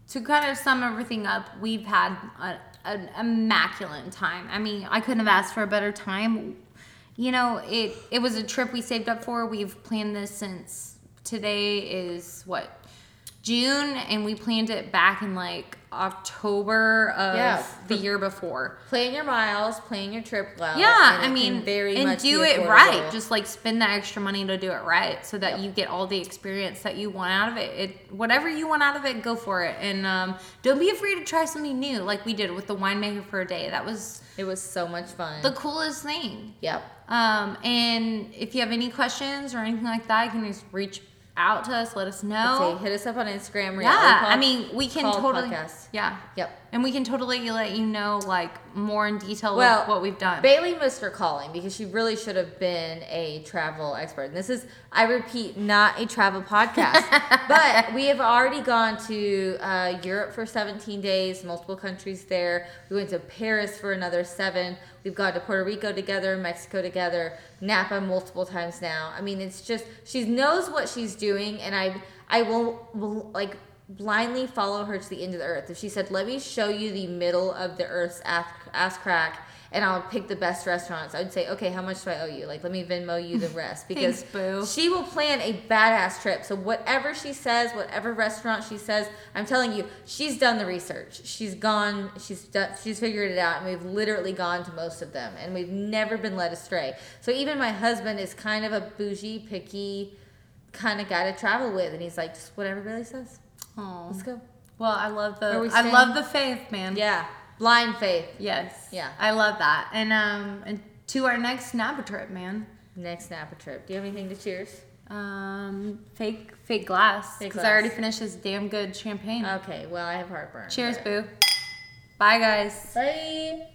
to kind of sum everything up, we've had a, an immaculate time. I mean, I couldn't have asked for a better time. You know, it it was a trip we saved up for. We've planned this since today is what June, and we planned it back in like October of
Yeah.
the year before.
Plan your miles, plan your trip well.
Yeah,
and
I mean,
very
and
much
do it
affordable.
right. Just like spend the extra money to do it right, so that
Yep.
you get all the experience that you want out of it. It whatever you want out of it, go for it, and um, don't be afraid to try something new, like we did with the winemaker for a day. That was
it was so much fun.
the coolest thing.
yep.
Um, and if you have any questions or anything like that, you can just reach out to us. Let us know.
Hit us up on Instagram.
Yeah,
Pod-
I mean, we can totally.
podcast.
Yeah.
Yep.
And we can totally let you know like more in detail
Well,
what we've done.
Bailey missed her calling because she really should have been a travel expert. And this is, I repeat, not a travel podcast. but we have already gone to uh, Europe for 17 days, multiple countries there. We went to Paris for another seven. We've gone to Puerto Rico together, Mexico together, Napa multiple times now. I mean, it's just she knows what she's doing, and I I will, will like blindly follow her to the end of the earth. If she said, "Let me show you the middle of the earth's ass, ass crack," and I'll pick the best restaurants, I would say, "Okay, how much do I owe you? Like, let me Venmo you the rest." Because
Thanks,
she will plan a badass trip. So whatever she says, whatever restaurant she says, I'm telling you, she's done the research. She's gone. She's done. She's figured it out, and we've literally gone to most of them, and we've never been led astray. So even my husband is kind of a bougie, picky kind of guy to travel with, and he's like, just whatever Billy says. Let's go.
Well, I love the I love the faith, man.
Yeah, blind faith.
Yes.
Yeah.
I love that. And um and to our next Napa trip, man.
Next Napa trip. Do you have anything to cheers?
Um fake fake glass. Because I already finished this damn good champagne.
Okay. Well, I have heartburn.
Cheers,
but-
boo. Bye guys.
Bye.